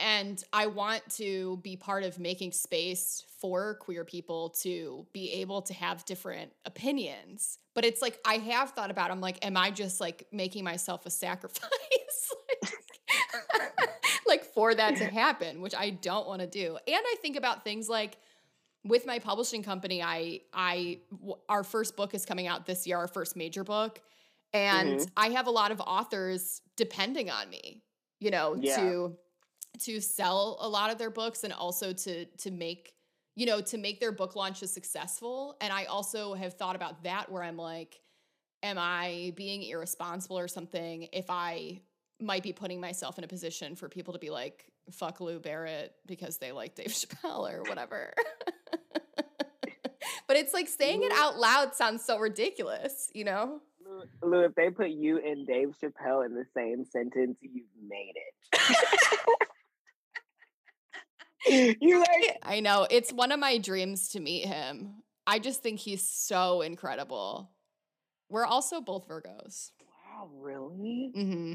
[SPEAKER 1] And I want to be part of making space for queer people to be able to have different opinions. But it's like I have thought about I'm like am I just like making myself a sacrifice like, like for that to happen, which I don't want to do. And I think about things like with my publishing company, I I w- our first book is coming out this year, our first major book, and
[SPEAKER 2] Mhm.
[SPEAKER 1] I have a lot of authors depending on me, you know,
[SPEAKER 2] Yeah.
[SPEAKER 1] to to sell a lot of their books and also to to make you know, to make their book launches successful. And I also have thought about that where I'm like, am I being irresponsible or something if I might be putting myself in a position for people to be like, fuck Lou Barrett because they like Dave Chappelle or whatever. but it's like saying it out loud sounds so ridiculous, you know?
[SPEAKER 2] Lou, if they put you and Dave Chappelle in the same sentence, you've made it. you like
[SPEAKER 1] I know. It's one of my dreams to meet him. I just think he's so incredible. We're also both Virgos.
[SPEAKER 2] Wow, really?
[SPEAKER 1] Mm-hmm.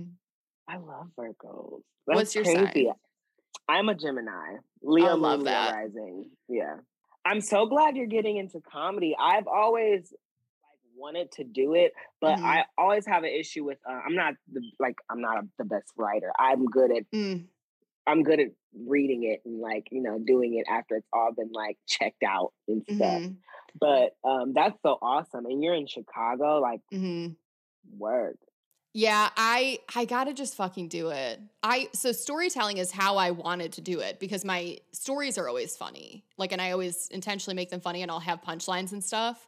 [SPEAKER 2] I love Virgos.
[SPEAKER 1] That's What's your crazy. sign?
[SPEAKER 2] I'm a Gemini. Leo
[SPEAKER 1] I love
[SPEAKER 2] Leo
[SPEAKER 1] that.
[SPEAKER 2] rising. Yeah. I'm so glad you're getting into comedy. I've always like wanted to do it, but mm-hmm. I always have an issue with uh, I'm not the like I'm not a, the best writer. I'm good at
[SPEAKER 1] mm.
[SPEAKER 2] I'm good at reading it and like, you know, doing it after it's all been like checked out and stuff. Mm-hmm. But um that's so awesome. And you're in Chicago, like
[SPEAKER 1] mm-hmm.
[SPEAKER 2] work.
[SPEAKER 1] Yeah, I I got to just fucking do it. I so storytelling is how I wanted to do it because my stories are always funny. Like and I always intentionally make them funny and I'll have punchlines and stuff.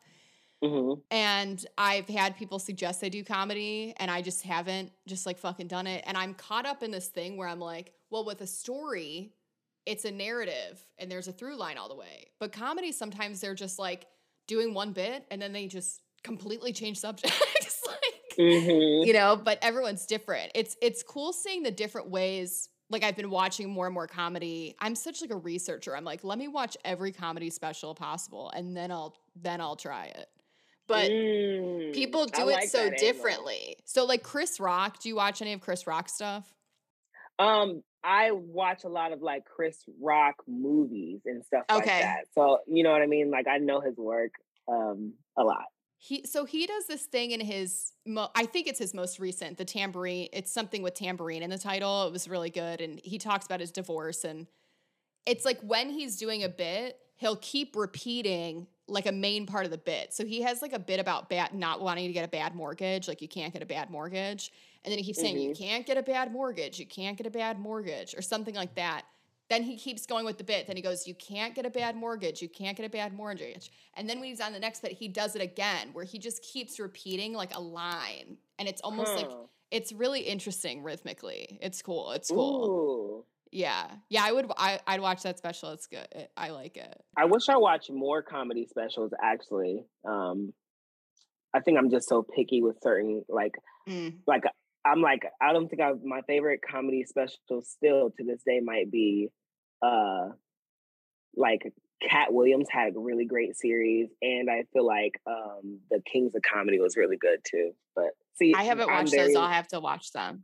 [SPEAKER 2] Mm-hmm.
[SPEAKER 1] And I've had people suggest I do comedy and I just haven't just like fucking done it. And I'm caught up in this thing where I'm like, well, with a story, it's a narrative and there's a through line all the way. But comedy, sometimes they're just like doing one bit and then they just completely change subjects. like,
[SPEAKER 2] mm-hmm.
[SPEAKER 1] you know, but everyone's different. It's it's cool seeing the different ways. Like I've been watching more and more comedy. I'm such like a researcher. I'm like, let me watch every comedy special possible and then I'll then I'll try it. But
[SPEAKER 2] mm,
[SPEAKER 1] people do
[SPEAKER 2] I
[SPEAKER 1] it so
[SPEAKER 2] angle.
[SPEAKER 1] differently. So like Chris Rock, do you watch any of Chris Rock stuff?
[SPEAKER 2] Um, I watch a lot of like Chris Rock movies and stuff
[SPEAKER 1] okay.
[SPEAKER 2] like that. So you know what I mean? Like I know his work um a lot.
[SPEAKER 1] He so he does this thing in his mo- I think it's his most recent, the Tamborine. It's something with tambourine in the title. It was really good and he talks about his divorce and it's like when he's doing a bit, he'll keep repeating like a main part of the bit. So he has like a bit about bad not wanting to get a bad mortgage, like you can't get a bad mortgage. And then he keeps saying
[SPEAKER 2] Mhm.
[SPEAKER 1] you can't get a bad mortgage, you can't get a bad mortgage or something like that. Then he keeps going with the bit. Then he goes, You can't get a bad mortgage. You can't get a bad mortgage. And then when he's on the next bit, he does it again, where he just keeps repeating like a line. And it's almost like it's really interesting rhythmically. It's cool. It's cool.
[SPEAKER 2] Ooh.
[SPEAKER 1] Yeah. Yeah, I would I, I'd watch that special. It's good. It, I like it.
[SPEAKER 2] I wish I watched more comedy specials actually. Um I think I'm just so picky with certain like
[SPEAKER 1] Mm.
[SPEAKER 2] like I'm like I don't think I my favorite comedy special still to this day might be uh like Katt Williams had a really great series and I feel like um the Kings of Comedy was really good too. But see
[SPEAKER 1] I haven't
[SPEAKER 2] I'm
[SPEAKER 1] watched
[SPEAKER 2] very-
[SPEAKER 1] those. I'll have to watch them.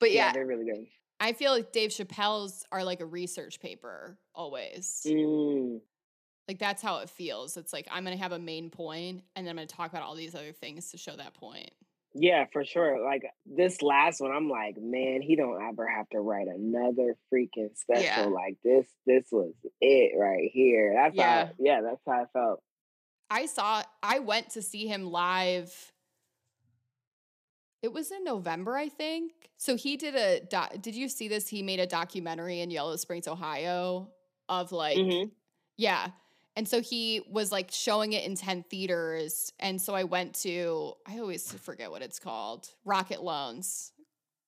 [SPEAKER 1] But yeah,
[SPEAKER 2] they're really good.
[SPEAKER 1] I feel like Dave Chappelle's are like a research paper always.
[SPEAKER 2] Mm,
[SPEAKER 1] Like that's how it feels. It's like I'm gonna have a main point and then I'm gonna talk about all these other things to show that point.
[SPEAKER 2] yeah, for sure. Like this last one, I'm like, man, he don't ever have to write another freaking special
[SPEAKER 1] Yeah.
[SPEAKER 2] like this. This was it right here. That's
[SPEAKER 1] Yeah.
[SPEAKER 2] how yeah, that's how I felt.
[SPEAKER 1] I saw I went to see him live. It was in November, I think. So he did a doc, did you see this? He made a documentary in Yellow Springs, Ohio of like
[SPEAKER 2] Mhm.
[SPEAKER 1] yeah. And so he was like showing it in 10 theaters. And so I went to, I always forget what it's called Rocket Loans,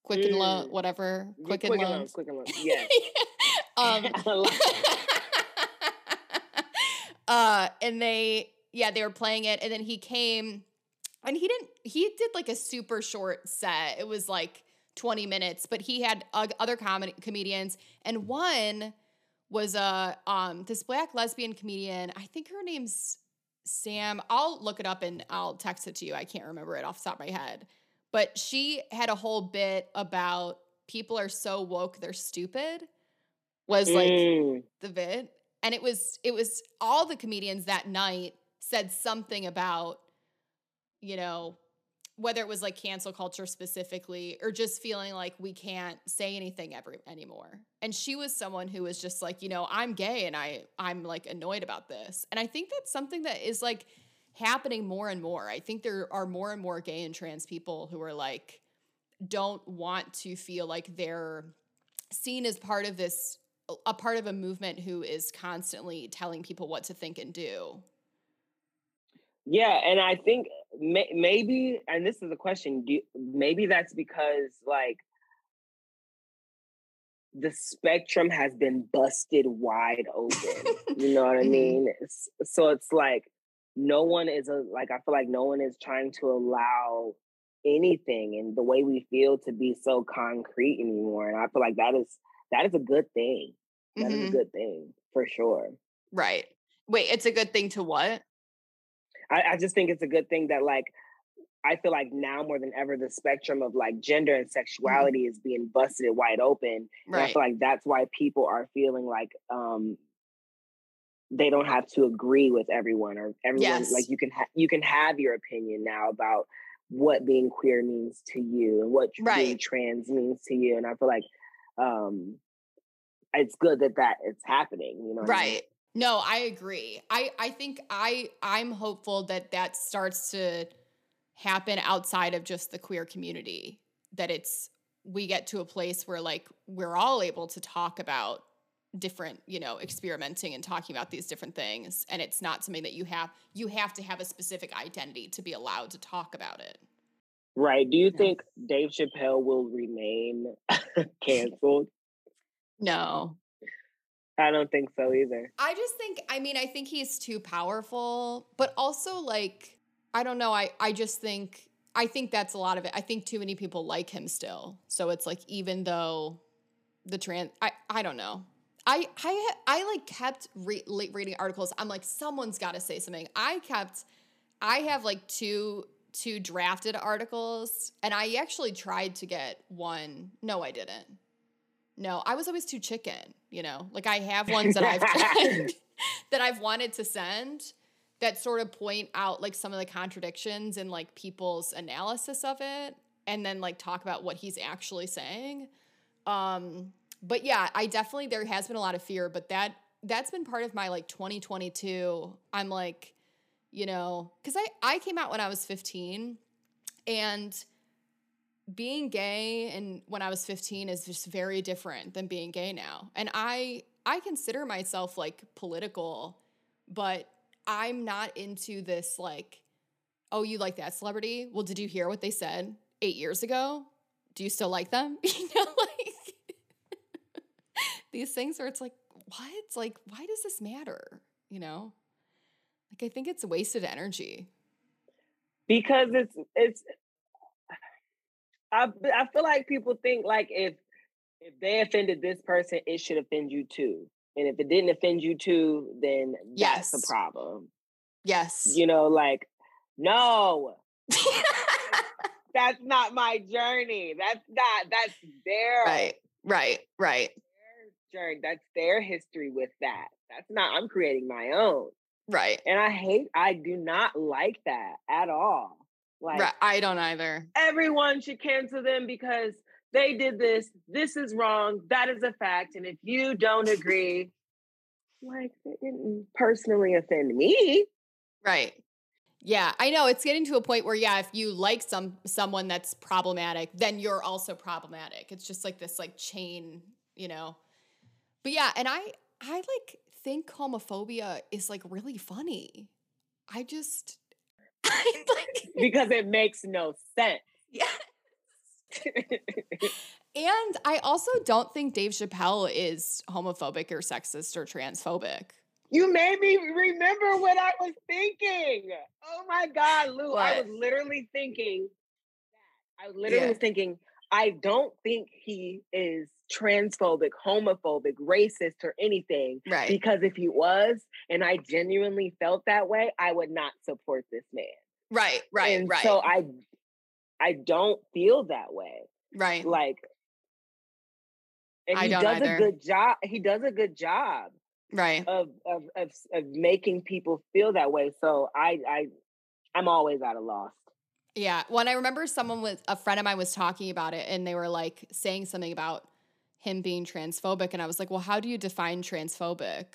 [SPEAKER 1] Quicken Loan,
[SPEAKER 2] Mm.
[SPEAKER 1] whatever.
[SPEAKER 2] Yeah,
[SPEAKER 1] Quicken
[SPEAKER 2] Quicken
[SPEAKER 1] Loans.
[SPEAKER 2] Loans, Quicken Loans. Yes.
[SPEAKER 1] um, uh, and they, yeah, they were playing it. And then he came and he didn't, he did like a super short set. It was like 20 minutes, but he had uh, other comedy comedians. And one was a, um, this black lesbian comedian. I think her name's Sam. I'll look it up and I'll text it to you. I can't remember it off the top of my head. But she had a whole bit about people are so woke they're stupid was like
[SPEAKER 2] Mm,
[SPEAKER 1] the vid and it was it was all the comedians that night said something about you know whether it was like cancel culture specifically or just feeling like we can't say anything ever anymore. And she was someone who was just like you know i'm gay and i i'm like annoyed about this. And i think that's something that is like happening more and more. I think there are more and more gay and trans people who are like don't want to feel like they're seen as part of this a part of a movement who is constantly telling people what to think and do.
[SPEAKER 2] Yeah, and I think may- maybe, and this is a question. Do, maybe that's because like the spectrum has been busted wide open. you know what I
[SPEAKER 1] Mhm.
[SPEAKER 2] mean? It's- so it's like no one is a like I feel like no one is trying to allow anything and the way we feel to be so concrete anymore. And I feel like that is that is a good thing. That is
[SPEAKER 1] Mhm.
[SPEAKER 2] a good thing for sure.
[SPEAKER 1] Right. Wait, it's a good thing to what?
[SPEAKER 2] I, I just think it's a good thing that like I feel like now more than ever the spectrum of like gender and sexuality is being busted wide open. And I
[SPEAKER 1] Right.
[SPEAKER 2] feel like that's why people are feeling like um they don't have to agree with everyone or everyone
[SPEAKER 1] Yes.
[SPEAKER 2] like you can ha- you can have your opinion now about what being queer means to you and what being trans means to you and I feel like um it's good that that it's happening you know right? I mean?
[SPEAKER 1] No, I agree. I I think I I'm hopeful that that starts to happen outside of just the queer community that it's we get to a place where like we're all able to talk about different, you know, experimenting and talking about these different things and it's not something that you have you have to have a specific identity to be allowed to talk about it.
[SPEAKER 2] Right. Do you
[SPEAKER 1] Yeah.
[SPEAKER 2] think Dave Chappelle will remain canceled?
[SPEAKER 1] No.
[SPEAKER 2] I don't think so either.
[SPEAKER 1] I just think I mean I think he's too powerful, but also like I don't know, I I just think I think that's a lot of it. I think too many people like him still. So it's like even though the trans I I don't know. I I I like kept re- reading articles. I'm like someone's got to say something. I kept I have like two two drafted articles and I actually tried to get one. No, I didn't. No, I was always too chicken, you know. Like I have ones that I've that I've wanted to send that sort of point out like some of the contradictions in like people's analysis of it and then like talk about what he's actually saying. Um but yeah, I definitely there has been a lot of fear, but that that's been part of my like 2022. I'm like, you know, cuz I I came out when I was 15 and being gay and when I was 15 is just very different than being gay now. And I I consider myself like political, but I'm not into this like oh, you like that celebrity? Well, did you hear what they said 8 years ago? Do you still like them? You know like these things where it's like what? Like why does this matter? You know? Like I think it's wasted energy.
[SPEAKER 2] Because it's it's I I feel like people think like if if they offended this person, it should offend you too. And if it didn't offend you too, then that's
[SPEAKER 1] Yes.
[SPEAKER 2] a problem.
[SPEAKER 1] Yes.
[SPEAKER 2] You know, like, no, that's not my journey. That's not, that's their
[SPEAKER 1] right. Right. Right.
[SPEAKER 2] their journey. That's their history with that. That's not, I'm creating my own.
[SPEAKER 1] Right.
[SPEAKER 2] And I hate, I do not like that at all. Like,
[SPEAKER 1] right. I don't either.
[SPEAKER 2] everyone should cancel them because they did this. This is wrong. That is a fact. And if you don't agree, like, it didn't personally offend me.
[SPEAKER 1] Right. Yeah, I know it's getting to a point where yeah, if you like some someone that's problematic, then you're also problematic. It's just like this like chain, you know. But yeah, and I I like think homophobia is like really funny. I just I like
[SPEAKER 2] because it makes no sense.
[SPEAKER 1] yeah. And I also don't think Dave Chappelle is homophobic or sexist or transphobic.
[SPEAKER 2] you made me remember what I was thinking. Oh my God, Lou. I was literally thinking. I was literally
[SPEAKER 1] Yeah.
[SPEAKER 2] was thinking, I don't think he is transphobic, homophobic, racist, or anything.
[SPEAKER 1] Right.
[SPEAKER 2] Because if he was, and I genuinely felt that way, I would not support this man.
[SPEAKER 1] Right, right,
[SPEAKER 2] and
[SPEAKER 1] right.
[SPEAKER 2] So I I don't feel that way.
[SPEAKER 1] right.
[SPEAKER 2] Like and
[SPEAKER 1] I
[SPEAKER 2] he does
[SPEAKER 1] either.
[SPEAKER 2] a good job. He does a good job
[SPEAKER 1] right.
[SPEAKER 2] of, of of of making people feel that way. So I I I'm always at a loss.
[SPEAKER 1] Yeah. When I remember someone was a friend of mine was talking about it and they were like saying something about him being transphobic. And I was like, well, how do you define transphobic?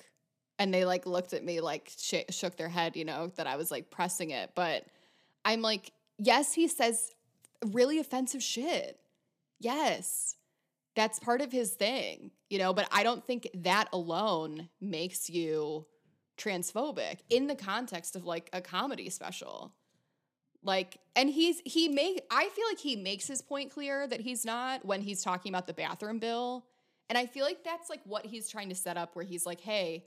[SPEAKER 1] And they like looked at me like sh- shook their head, you know, that I was like pressing it. But I'm like, yes, he says really offensive shit. Yes. that's part of his thing, you know, but I don't think that alone makes you transphobic in the context of like a comedy special. Like, and he's he make I feel like he makes his point clear that he's not when he's talking about the bathroom bill. And I feel like that's like what he's trying to set up where he's like, hey,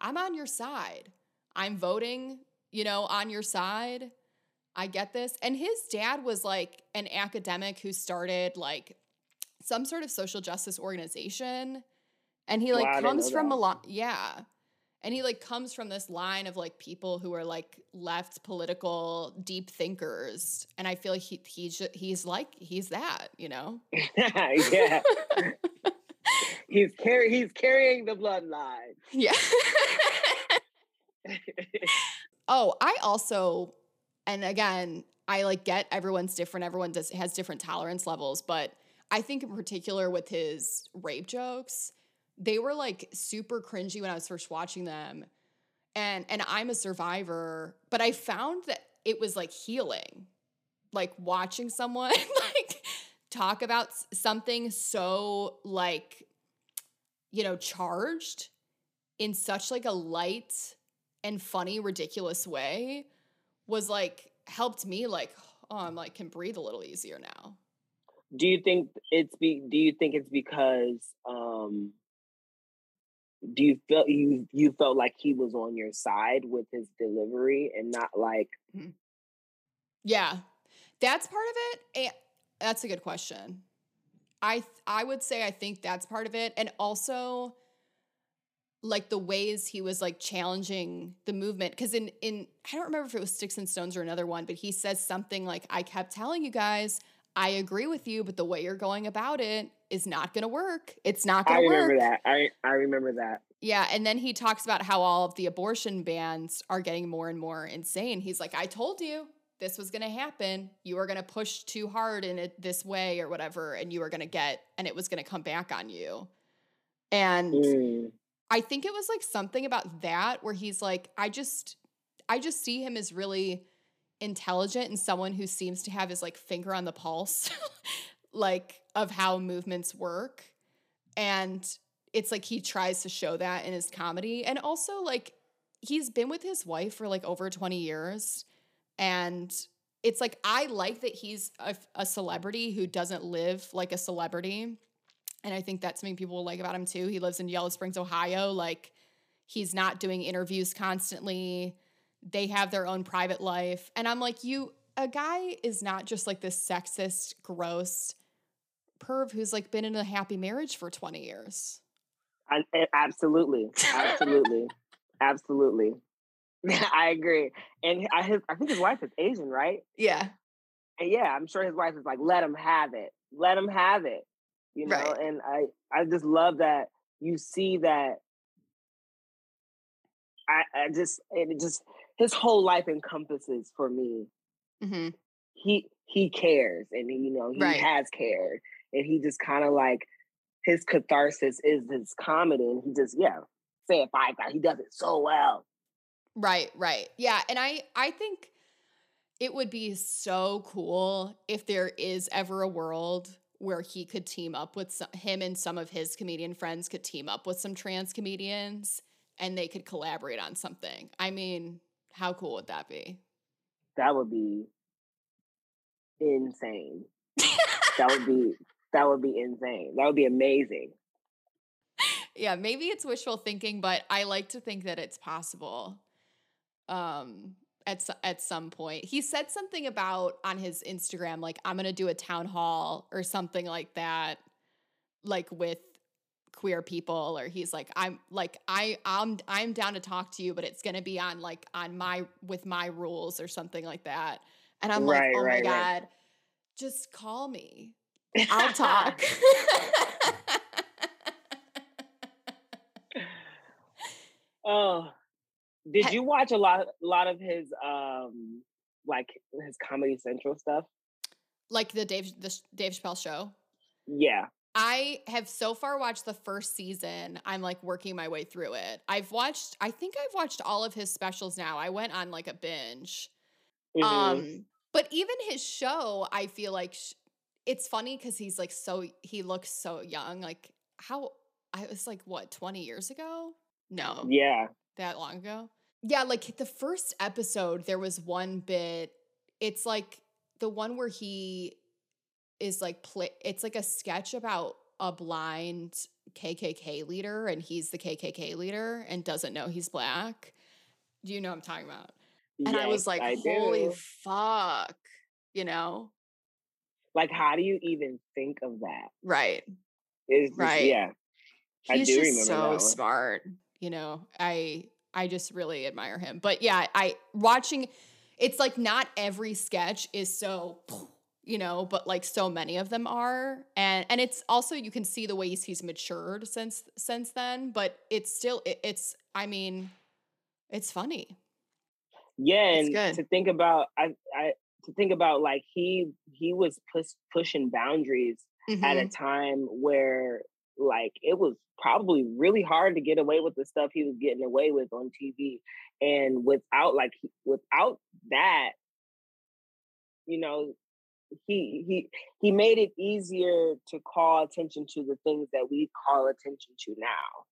[SPEAKER 1] I'm on your side. I'm voting, you know, on your side. I get this. And his dad was like an academic who started like some sort of social justice organization. And he like
[SPEAKER 2] Wow,
[SPEAKER 1] comes from lot, yeah. And he like comes from this line of like people who are like left political deep thinkers. And I feel like he he's he's like he's that, you know.
[SPEAKER 2] yeah. he's carry he's carrying the bloodline.
[SPEAKER 1] Yeah. oh, I also, and again, I like get everyone's different. Everyone does has different tolerance levels, but I think in particular with his rape jokes, they were like super cringy when I was first watching them. And and I'm a survivor, but I found that it was like healing. Like watching someone like talk about something so like you know, charged in such like a light and funny ridiculous way was like helped me like oh i'm like can breathe a little easier now
[SPEAKER 2] do you think it's be do you think it's because um do you feel you you felt like he was on your side with his delivery and not like mm-hmm.
[SPEAKER 1] yeah. That's part of it and that's a good question. I i would say i think that's part of it and also like the ways he was like challenging the movement because in in i don't remember if it was sticks and stones or another one but he says something like i kept telling you guys i agree with you but the way you're going about it is not going to work. It's not going to work I
[SPEAKER 2] remember that. I i remember that.
[SPEAKER 1] Yeah and then he talks about how all of the abortion bans are getting more and more insane. He's like i told you this was going to happen. You were going to push too hard in it this way or whatever and you were going to get and it was going to come back on you. And
[SPEAKER 2] Mm.
[SPEAKER 1] I think it was like something about that where he's like, I just, I just see him as really intelligent and someone who seems to have his like finger on the pulse, like of how movements work. And it's like he tries to show that in his comedy. And also, like, he's been with his wife for like over 20 years. And it's like, I like that he's a, a celebrity who doesn't live like a celebrity. And I think that's something people will like about him too. He lives in Yellow Springs, Ohio. Like, he's not doing interviews constantly. They have their own private life. And I'm like, you, a guy is not just like this sexist, gross perv who's like been in a happy marriage for 20 years.
[SPEAKER 2] I, I- absolutely absolutely absolutely i agree and I, his, I think his wife is asian right
[SPEAKER 1] Yeah.
[SPEAKER 2] and yeah i'm sure his wife is like let him have it let him have it you know
[SPEAKER 1] Right.
[SPEAKER 2] and i i just love that you see that i i just it just his whole life encompasses for me
[SPEAKER 1] hmm
[SPEAKER 2] he he cares and you know he
[SPEAKER 1] Right.
[SPEAKER 2] has cared and he just kind of like his catharsis is his comedy and he just yeah say it five times he does it so well
[SPEAKER 1] Right, right. Yeah, and I I think it would be so cool if there is ever a world where he could team up with some, him and some of his comedian friends could team up with some trans comedians and they could collaborate on something. I mean, how cool would that be?
[SPEAKER 2] that would be insane that would be that would be insane that would be amazing
[SPEAKER 1] yeah, maybe it's wishful thinking, but I like to think that it's possible. Um, at at some point, he said something about on his Instagram, like I'm gonna do a town hall or something like that, like with queer people, or he's like I'm like I I'm I'm down to talk to you, but it's gonna be on like on my with my rules or something like that. And I'm
[SPEAKER 2] Right,
[SPEAKER 1] like, oh
[SPEAKER 2] right,
[SPEAKER 1] my
[SPEAKER 2] right.
[SPEAKER 1] god, just call me. I'll talk.
[SPEAKER 2] oh did you watch a lot lot of his um like his comedy central stuff
[SPEAKER 1] like the Dave the Dave Chappelle show.
[SPEAKER 2] yeah
[SPEAKER 1] I have so far watched the first season. I'm like working my way through it. I've watched I think I've watched all of his specials now. I went on like a binge.
[SPEAKER 2] Mhm.
[SPEAKER 1] Um but even his show, I feel like sh- it's funny because he's like so he looks so young. Like how I was like what twenty years ago? No,
[SPEAKER 2] Yeah.
[SPEAKER 1] that long ago. Yeah, like the first episode, there was one bit. It's like the one where he is like play. It's like a sketch about a blind KKK leader, and he's the KKK leader and doesn't know he's black. Do you know what I'm talking about? And I was like,
[SPEAKER 2] I
[SPEAKER 1] holy
[SPEAKER 2] do.
[SPEAKER 1] fuck, you know?
[SPEAKER 2] Like, how do you even think of that?
[SPEAKER 1] Right.
[SPEAKER 2] Just,
[SPEAKER 1] Right.
[SPEAKER 2] Yeah. I
[SPEAKER 1] He's
[SPEAKER 2] do
[SPEAKER 1] just so smart. You know, I I just really admire him. But yeah, I watching it's like not every sketch is so you know, but like so many of them are. And and it's also you can see the ways he's matured since since then, but it's still it, it's I mean, it's funny.
[SPEAKER 2] Yeah,
[SPEAKER 1] It's
[SPEAKER 2] and
[SPEAKER 1] good.
[SPEAKER 2] to think about, I, I to think about like he he was push, pushing boundaries at a
[SPEAKER 1] Mhm.
[SPEAKER 2] time where like it was probably really hard to get away with the stuff he was getting away with on TV, and without like without that, you know, he he he made it easier to call attention to the things that we call attention to now.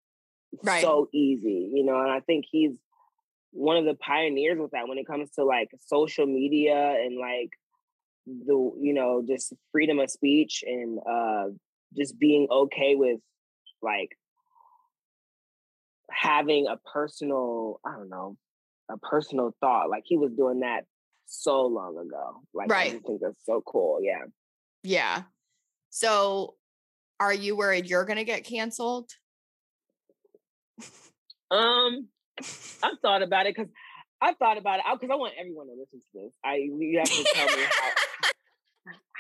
[SPEAKER 1] Right.
[SPEAKER 2] So easy, you know, and I think he's one of the pioneers with that when it comes to like social media and like the you know just freedom of speech and uh just being okay with like having a personal i don't know a personal thought like he was doing that so long ago like i
[SPEAKER 1] Right.
[SPEAKER 2] just think that's so cool yeah
[SPEAKER 1] Yeah. So are you worried you're gonna get canceled?
[SPEAKER 2] um i've thought about it because i've thought about it because i want everyone to listen to this i you have to tell me how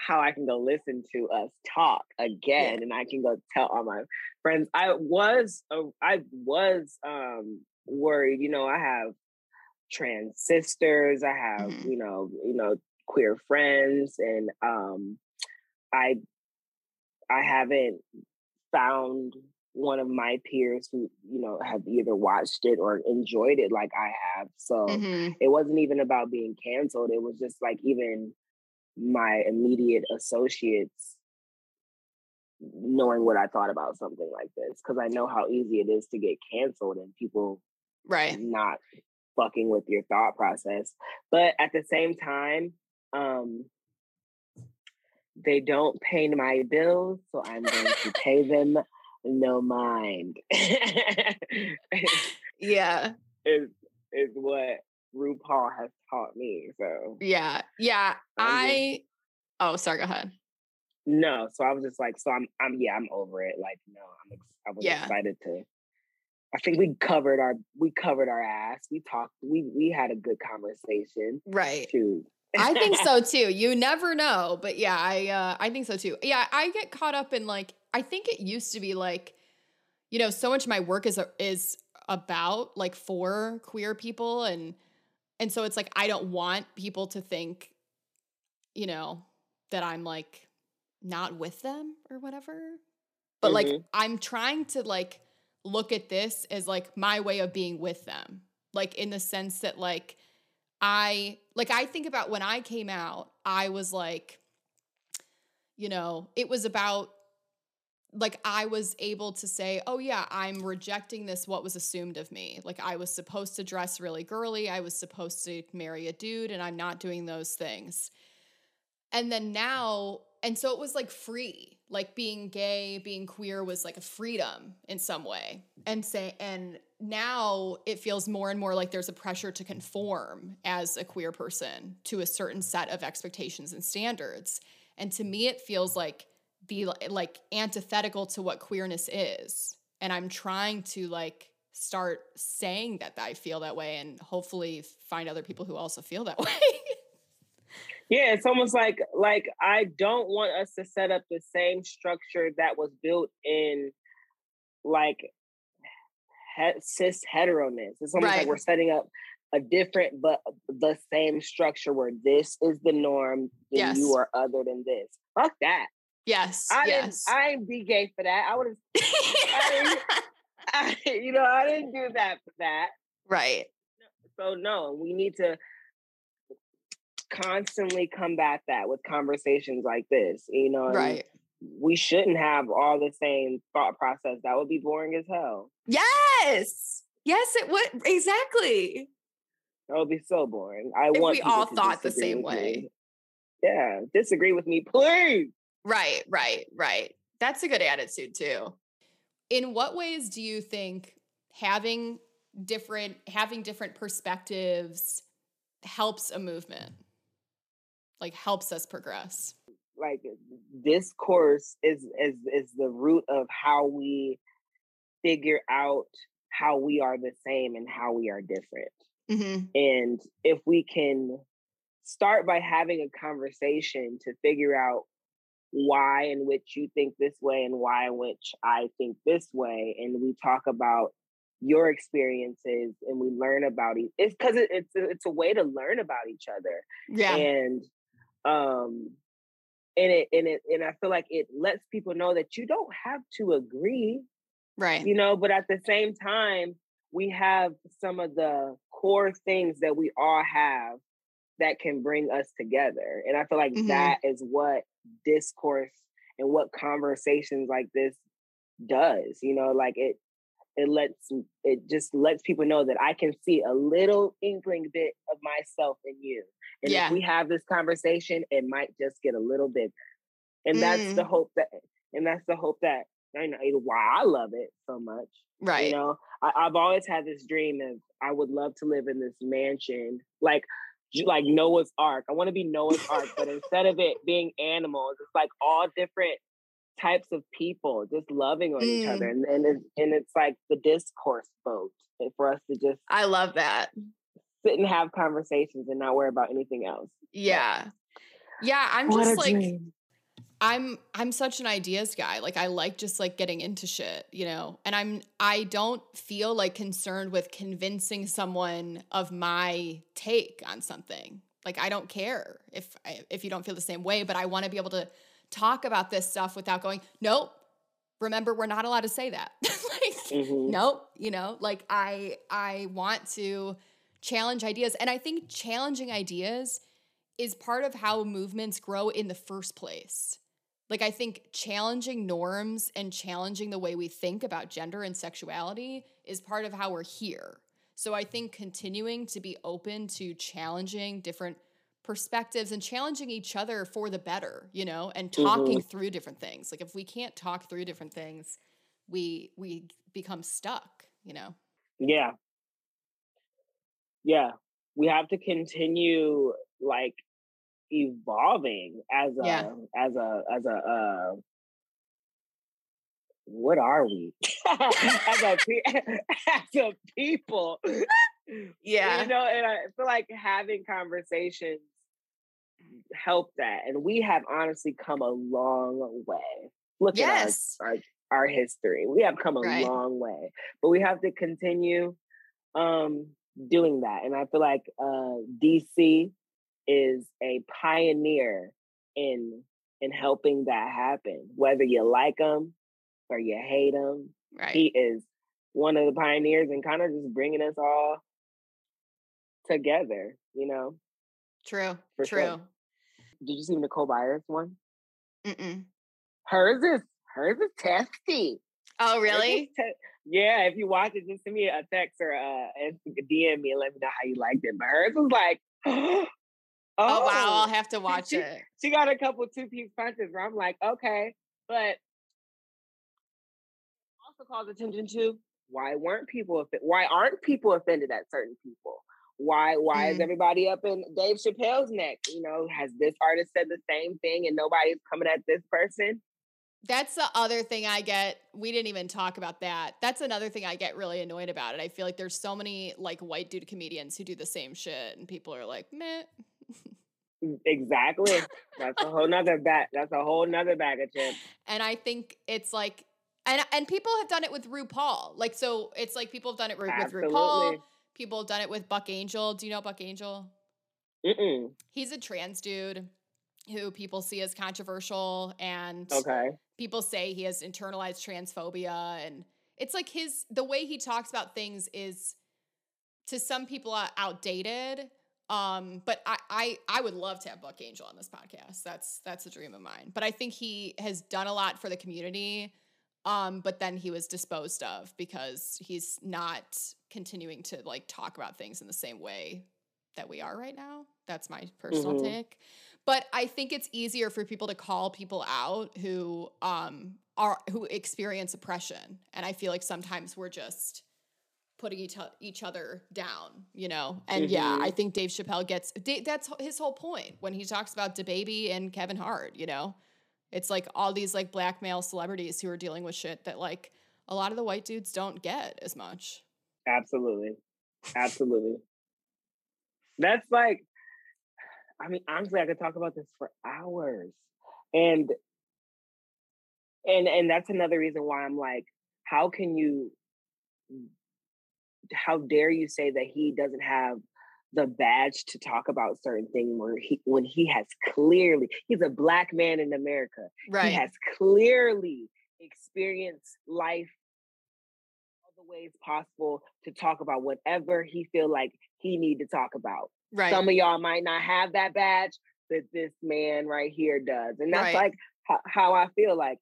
[SPEAKER 2] how I can go listen to us talk again, and I can go tell all my friends. I was, uh, I was um, worried. You know, I have trans sisters. I have,
[SPEAKER 1] Mhm.
[SPEAKER 2] you know, you know, queer friends, and um, I, I haven't found one of my peers who, you know, have either watched it or enjoyed it like I have. So
[SPEAKER 1] Mhm.
[SPEAKER 2] it wasn't even about being canceled. It was just like even my immediate associates knowing what I thought about something like this because I know how easy it is to get canceled and people
[SPEAKER 1] Right.
[SPEAKER 2] not fucking with your thought process. But at the same time, um, they don't pay my bills, so I'm going to pay them no mind.
[SPEAKER 1] Yeah.
[SPEAKER 2] is is what RuPaul has taught me. So
[SPEAKER 1] Yeah. Yeah.
[SPEAKER 2] I'm just-
[SPEAKER 1] oh sorry, go ahead.
[SPEAKER 2] no, so I was just like, so I'm I'm yeah, I'm over it. Like no, I'm ex- I was
[SPEAKER 1] Yeah.
[SPEAKER 2] excited to. I think we covered our we covered our ass. We talked. We we had a good conversation
[SPEAKER 1] Right.
[SPEAKER 2] too.
[SPEAKER 1] I think so too. You never know, but yeah, I uh, I think so too. Yeah, I get caught up in like I think it used to be like, you know, so much of my work is is about like for queer people and and so it's like I don't want people to think, you know, that I'm like not with them or whatever. But like
[SPEAKER 2] Mhm.
[SPEAKER 1] I'm trying to like look at this as like my way of being with them. Like in the sense that like I like I think about when I came out, I was like, you know, it was about like I was able to say, "Oh yeah, I'm rejecting this what was assumed of me." Like I was supposed to dress really girly, I was supposed to marry a dude and I'm not doing those things. And then now and so it was like free. Like being gay, being queer was like a freedom in some way. And say and now it feels more and more like there's a pressure to conform as a queer person to a certain set of expectations and standards. And to me it feels like be like antithetical to what queerness is. And I'm trying to like start saying that I feel that way and hopefully find other people who also feel that way.
[SPEAKER 2] Yeah, it's almost like like I don't want us to set up the same structure that was built in like he- cis heteroness. It's almost
[SPEAKER 1] Right.
[SPEAKER 2] like we're setting up a different but the same structure where this is the norm and
[SPEAKER 1] Yes.
[SPEAKER 2] you are other than this. Fuck that.
[SPEAKER 1] Yes.
[SPEAKER 2] I
[SPEAKER 1] yes.
[SPEAKER 2] didn't I ain't be gay for that. I would have you know, I didn't do that for that.
[SPEAKER 1] right.
[SPEAKER 2] So no, we need to constantly combat that with conversations like this, you know.
[SPEAKER 1] Right.
[SPEAKER 2] We shouldn't have all the same thought process. That would be boring as hell.
[SPEAKER 1] Yes. Yes, it would exactly.
[SPEAKER 2] That would be so boring. I
[SPEAKER 1] If
[SPEAKER 2] want
[SPEAKER 1] we all thought the same
[SPEAKER 2] me.
[SPEAKER 1] way.
[SPEAKER 2] Yeah, disagree with me, please.
[SPEAKER 1] Right, right, right. That's a good attitude too. In what ways do you think having different having different perspectives helps a movement? Like helps us progress.
[SPEAKER 2] Like this course is is is the root of how we figure out how we are the same and how we are different.
[SPEAKER 1] Mm-hmm.
[SPEAKER 2] And if we can start by having a conversation to figure out why in which you think this way and why in which I think this way, and we talk about your experiences and we learn about each it's because it, it's a, it's a way to learn about each other
[SPEAKER 1] Yeah.
[SPEAKER 2] and um and it and it and I feel like it lets people know that you don't have to agree
[SPEAKER 1] right.
[SPEAKER 2] you know but at the same time we have some of the core things that we all have that can bring us together and i feel like
[SPEAKER 1] Mhm.
[SPEAKER 2] that is what discourse and what conversations like this does you know like it it lets it just lets people know that i can see a little inkling bit of myself in you and
[SPEAKER 1] Yeah.
[SPEAKER 2] if we have this conversation it might just get a little bigger and that's the
[SPEAKER 1] Mm.
[SPEAKER 2] hope that and that's the hope that I know why I love it so much.
[SPEAKER 1] Right.
[SPEAKER 2] You know, I, I've always had this dream of I would love to live in this mansion, like like Noah's Ark. I want to be Noah's Ark, but instead of it being animals, it's like all different types of people just loving on each other, mm. and and it's, and it's like the discourse boat and eh, for us to just
[SPEAKER 1] I love that.
[SPEAKER 2] sit and have conversations and not worry about anything else.
[SPEAKER 1] Yeah. Yeah, I'm
[SPEAKER 2] What
[SPEAKER 1] just like
[SPEAKER 2] dream.
[SPEAKER 1] I'm I'm such an ideas guy. Like I like just like getting into shit, you know. And I'm I don't feel like concerned with convincing someone of my take on something. Like I don't care if I, if you don't feel the same way, but I want to be able to talk about this stuff without going, "Nope. Remember, we're not allowed to say that." like
[SPEAKER 2] Mhm.
[SPEAKER 1] nope, you know, like I I want to challenge ideas and I think challenging ideas is part of how movements grow in the first place. Like, I think challenging norms and challenging the way we think about gender and sexuality is part of how we're here. So, I think continuing to be open to challenging different perspectives and challenging each other for the better, you know, and mm-hmm. talking through different things. Like, if we can't talk through different things, we we become stuck, you know.
[SPEAKER 2] Yeah. Yeah. We have to continue like evolving as a
[SPEAKER 1] Yeah.
[SPEAKER 2] as a as a uh what are we as a pe- as a people Yeah, you know and i feel like having conversations help that and we have honestly come a long way look
[SPEAKER 1] Yes.
[SPEAKER 2] at our, our our history we have come a
[SPEAKER 1] Right.
[SPEAKER 2] long way but we have to continue um doing that and i feel like uh dc is a pioneer in in helping that happen whether you like him or you hate him
[SPEAKER 1] Right.
[SPEAKER 2] he is one of the pioneers and kind of just bringing us all together you know
[SPEAKER 1] True.
[SPEAKER 2] For
[SPEAKER 1] True.
[SPEAKER 2] sure. did you see nicole byers one
[SPEAKER 1] Mm-mm.
[SPEAKER 2] hers is hers is testy
[SPEAKER 1] Oh, really?
[SPEAKER 2] te- yeah if you watch it just send me a text or uh and dm me and let me know how you liked it but hers was like oh,
[SPEAKER 1] Oh, wow. I'll have to watch
[SPEAKER 2] she-
[SPEAKER 1] it.
[SPEAKER 2] she got a couple two piece punches where I'm like, okay, but also calls attention to why weren't people offended? Why aren't people offended at certain people? Why why is
[SPEAKER 1] Mm.
[SPEAKER 2] everybody up in Dave Chappelle's neck? You know, has this artist said the same thing and nobody's coming at this person?
[SPEAKER 1] That's the other thing I get. We didn't even talk about that. That's another thing I get really annoyed about it. I feel like there's so many like white dude comedians who do the same shit, and people are like, meh.
[SPEAKER 2] Exactly. That's a whole nother bag. That's a whole nother bag of chips.
[SPEAKER 1] And I think it's like, and and people have done it with RuPaul. Like, so it's like people have done it with, with RuPaul. People have done it with Buck Angel. Do you know Buck Angel?
[SPEAKER 2] Mm-mm.
[SPEAKER 1] He's a trans dude who people see as controversial, and
[SPEAKER 2] Okay.
[SPEAKER 1] people say he has internalized transphobia and it's like his the way he talks about things is to some people uh, outdated Um, but I, I I would love to have Buck Angel on this podcast. That's that's a dream of mine. But I think he has done a lot for the community. Um, but then he was disposed of because he's not continuing to like talk about things in the same way that we are right now. That's my personal
[SPEAKER 2] Mhm.
[SPEAKER 1] take. But I think it's easier for people to call people out who um are who experience oppression. And I feel like sometimes we're just putting each, each other down, you know? And yeah,
[SPEAKER 2] Mhm.
[SPEAKER 1] I think Dave Chappelle gets that's his whole point when he talks about DaBaby and Kevin Hart, you know? It's like all these like black male celebrities who are dealing with shit that like a lot of the white dudes don't get as much.
[SPEAKER 2] Absolutely. Absolutely. That's like, I mean, honestly, I could talk about this for hours. And and and that's another reason why I'm like, how can you how dare you say that he doesn't have the badge to talk about certain things where he when he has clearly he's a black man in America.
[SPEAKER 1] Right.
[SPEAKER 2] He has clearly experienced life all the ways possible to talk about whatever he feel like he need to talk about.
[SPEAKER 1] right.
[SPEAKER 2] Some of y'all might not have that badge, but this man right here does, and that's
[SPEAKER 1] Right.
[SPEAKER 2] like how, how I feel. Like,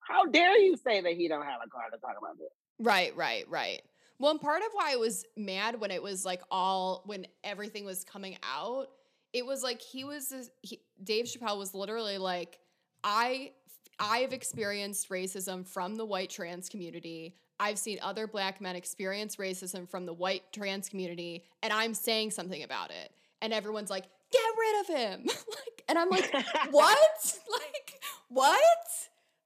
[SPEAKER 2] how dare you say that he don't have a car to talk about this?
[SPEAKER 1] Right, right, right. Well, and part of why I was mad when it was like all when everything was coming out, it was like he was he, Dave Chappelle was literally like, I I've experienced racism from the white trans community. I've seen other black men experience racism from the white trans community, and I'm saying something about it. And everyone's like, get rid of him. like, and I'm like, what? like, what?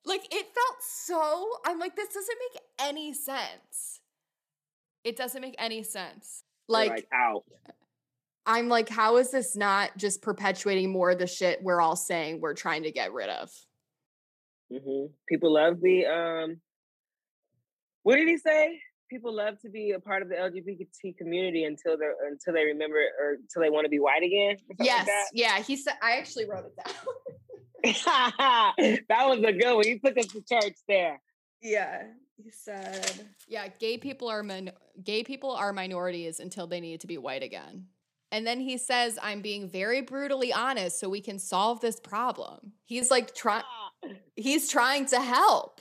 [SPEAKER 1] Like it felt so I'm like, this doesn't make any sense. It doesn't make any sense.
[SPEAKER 2] You're,
[SPEAKER 1] Like,
[SPEAKER 2] out.
[SPEAKER 1] I'm like, how is this not just perpetuating more of the shit we're all saying we're trying to get rid of?
[SPEAKER 2] hmm People love the um. What did he say? People love to be a part of the LGBT community until they until they remember or until they want to be white again. or something like
[SPEAKER 1] Yes, yeah. He said I actually wrote it down.
[SPEAKER 2] that. that was a good one. He took us to church there.
[SPEAKER 1] yeah. He said Yeah, gay people are min- gay people are minorities until they need to be white again. And then he says, I'm being very brutally honest so we can solve this problem. He's like trying he's trying to help.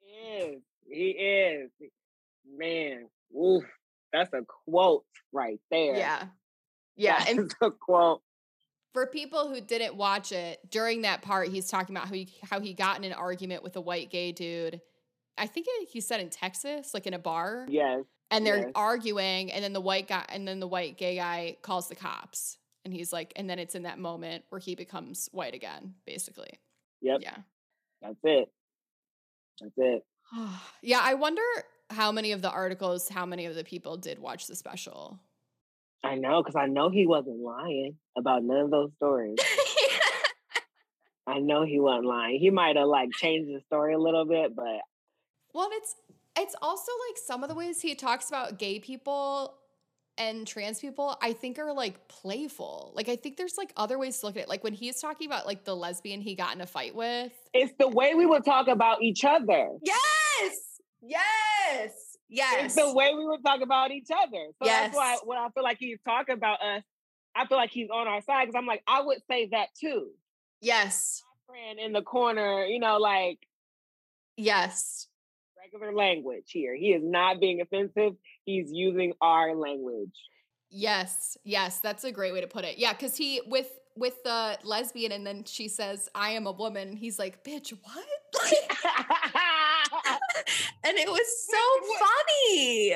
[SPEAKER 2] He is. He is. Man, oof. That's a quote right there.
[SPEAKER 1] Yeah. Yeah. And
[SPEAKER 2] That's a quote.
[SPEAKER 1] for people who didn't watch it, during that part, he's talking about how he how he got in an argument with a white gay dude. I think he said in Texas, like in a bar,
[SPEAKER 2] Yes.
[SPEAKER 1] and they're
[SPEAKER 2] yes.
[SPEAKER 1] arguing, and then the white guy and then the white gay guy calls the cops, and he's like, and then it's in that moment where he becomes white again, basically.
[SPEAKER 2] Yep.
[SPEAKER 1] Yeah.
[SPEAKER 2] That's it. That's it.
[SPEAKER 1] yeah, I wonder how many of the articles, how many of the people did watch the special.
[SPEAKER 2] I know, because I know he wasn't lying about none of those stories. I know he wasn't lying. He might have like changed the story a little bit, but
[SPEAKER 1] Well, and it's it's also like some of the ways he talks about gay people and trans people, I think are like playful. Like I think there's like other ways to look at it. Like when he's talking about like the lesbian he got in a fight with.
[SPEAKER 2] it's the way we would talk about each other.
[SPEAKER 1] Yes. Yes. Yes.
[SPEAKER 2] It's the way we would talk about each other. So that's why when I feel like he's talking about us, I feel like he's on our side because I'm like, I would say that too.
[SPEAKER 1] Yes.
[SPEAKER 2] Friend in the corner, you know, like
[SPEAKER 1] Yes.
[SPEAKER 2] Regular language here. He is not being offensive. He's using our language.
[SPEAKER 1] Yes. Yes. That's a great way to put it. Yeah, because he with with the lesbian and then she says, I am a woman. He's like, bitch, what? and it was so
[SPEAKER 2] What-
[SPEAKER 1] funny.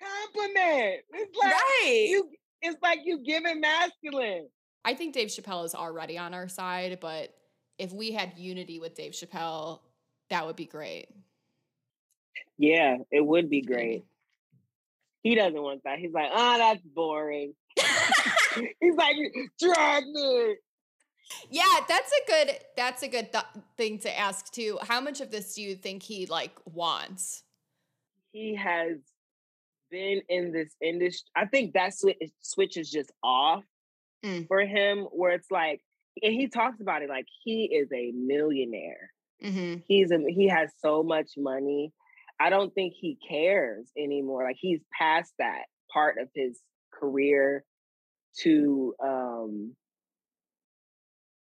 [SPEAKER 2] Compliment. It's like
[SPEAKER 1] Right.
[SPEAKER 2] you it's like you giving masculine.
[SPEAKER 1] I think Dave Chappelle is already on our side, but if we had unity with Dave Chappelle, that would be great.
[SPEAKER 2] Yeah, it would be great. He doesn't want that. He's like, oh, that's boring. He's like, drag me.
[SPEAKER 1] yeah, that's a good that's a good th- thing to ask too. How much of this do you think he like wants?
[SPEAKER 2] He has been in this industry. I think that switch, switch is just off
[SPEAKER 1] Mm.
[SPEAKER 2] for him, where it's like, and he talks about it like he is a millionaire.
[SPEAKER 1] Mm-hmm.
[SPEAKER 2] He's a, he has so much money. I don't think he cares anymore. Like he's past that part of his career. to um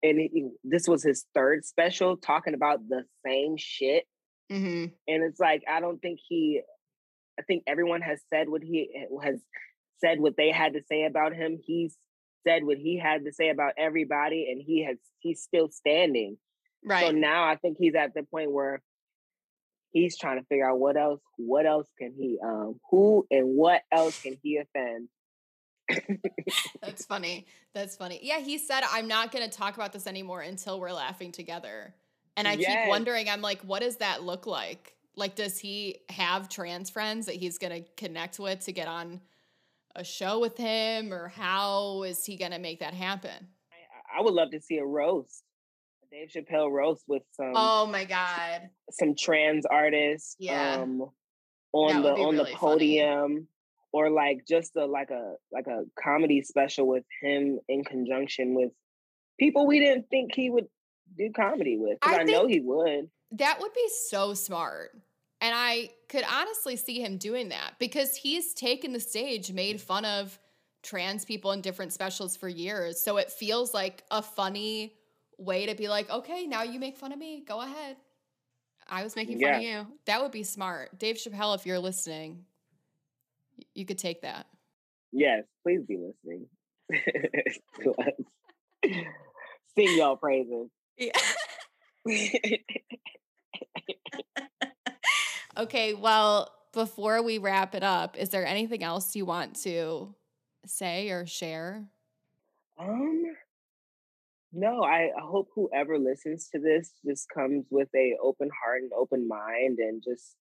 [SPEAKER 2] and he, this was his third special talking about the same shit
[SPEAKER 1] Mm-hmm.
[SPEAKER 2] and it's like i don't think he i think everyone has said what he has said what they had to say about him he's said what he had to say about everybody and he has he's still standing
[SPEAKER 1] Right.
[SPEAKER 2] so now i think he's at the point where he's trying to figure out what else what else can he um who and what else can he offend
[SPEAKER 1] That's funny. That's funny. Yeah, he said, I'm not going to talk about this anymore until we're laughing together. And I keep wondering, I'm like, what does that look like? Like, does he have trans friends that he's going to connect with to get on a show with him? Or how is he going to make that happen?
[SPEAKER 2] I, I would love to see a roast dave chappelle roast with some
[SPEAKER 1] Oh my God.
[SPEAKER 2] some trans artists
[SPEAKER 1] Yeah.
[SPEAKER 2] um on the on
[SPEAKER 1] really
[SPEAKER 2] the
[SPEAKER 1] funny.
[SPEAKER 2] podium or like just a like a like a comedy special with him in conjunction with people we didn't think he would do comedy with.
[SPEAKER 1] I
[SPEAKER 2] I, know he would
[SPEAKER 1] That would be so smart. And I could honestly see him doing that because he's taken the stage, made fun of trans people in different specials for years. So it feels like a funny way to be like, okay, now you make fun of me. Go ahead. I was making fun of you. That would be smart. Dave Chappelle, if you're listening, you could take that.
[SPEAKER 2] yes please be listening sing y'all praises
[SPEAKER 1] Yeah. okay, well, before we wrap it up, is there anything else you want to say or share?
[SPEAKER 2] Um, no, I hope whoever listens to this just comes with a open heart and open mind, and just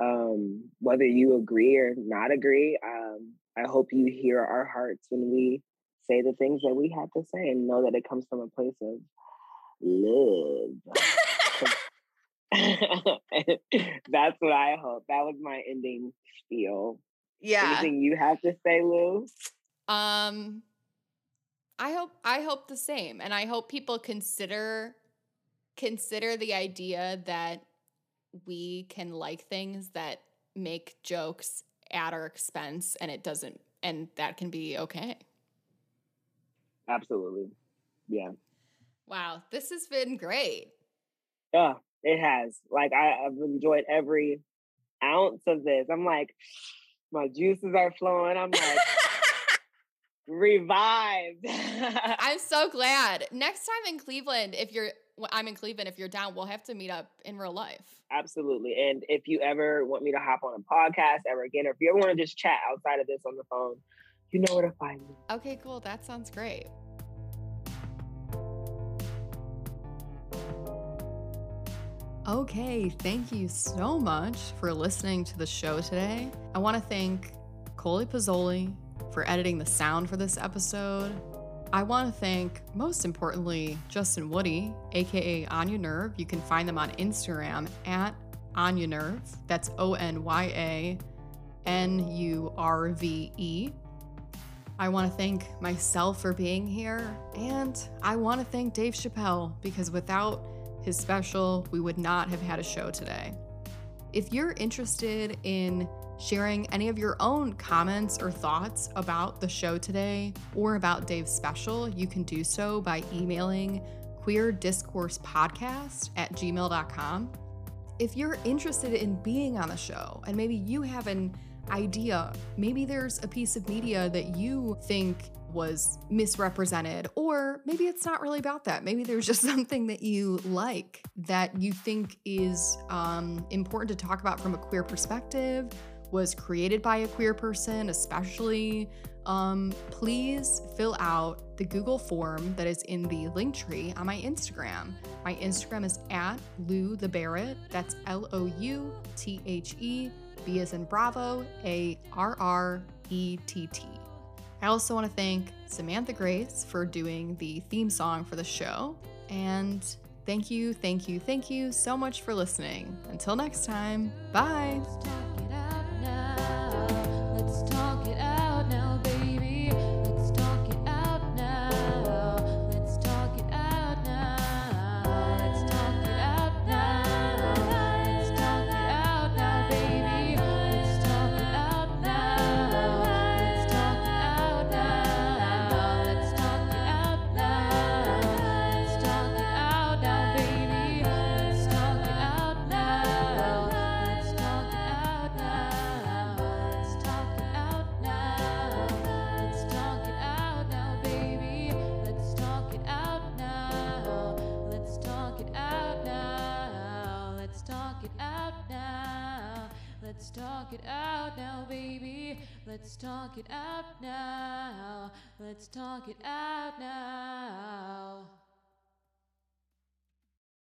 [SPEAKER 2] um, whether you agree or not agree, um, I hope you hear our hearts when we say the things that we have to say, and know that it comes from a place of love. That's what I hope. That was my ending spiel. Yeah. Anything you have to say, Lou?
[SPEAKER 1] Um I hope I hope the same and I hope people consider consider the idea that we can like things that make jokes at our expense and it doesn't and that can be okay.
[SPEAKER 2] Absolutely. Yeah.
[SPEAKER 1] Wow, this has been great.
[SPEAKER 2] Yeah, it has. Like I, I've enjoyed every ounce of this. I'm like, my juices are flowing. I'm like revived.
[SPEAKER 1] I'm so glad. Next time in Cleveland, if you're I'm in Cleveland, if you're down, we'll have to meet up in real life.
[SPEAKER 2] Absolutely. And if you ever want me to hop on a podcast ever again, or if you ever want to just chat outside of this on the phone, you know where to find me.
[SPEAKER 1] Okay, cool. That sounds great. Okay, thank you so much for listening to the show today. I want to thank Coley Pizzoli for editing the sound for this episode. I want to thank, most importantly, Justin Woody, aka Onya Nurve. You can find them on Instagram at Onya Nurve. That's O N Y A N U R V E. I want to thank myself for being here, and I want to thank Dave Chappelle because without his special, we would not have had a show today. If you're interested in sharing any of your own comments or thoughts about the show today or about Dave's special, you can do so by emailing queerdiscoursepodcast at gmail.com. If you're interested in being on the show and maybe you have an idea, maybe there's a piece of media that you think was misrepresented, or maybe it's not really about that. Maybe there's just something that you like that you think is um, important to talk about from a queer perspective, was created by a queer person, especially. Um, please fill out the Google form that is in the link tree on my Instagram. My Instagram is at Lou the Barrett. That's L O U T H E B as in Bravo, A R R E T T. I also want to thank Samantha Grace for doing the theme song for the show. And thank you, thank you, thank you so much for listening. Until next time, bye.
[SPEAKER 3] Let's talk it out now, baby. Let's talk it out now. Let's talk it out now.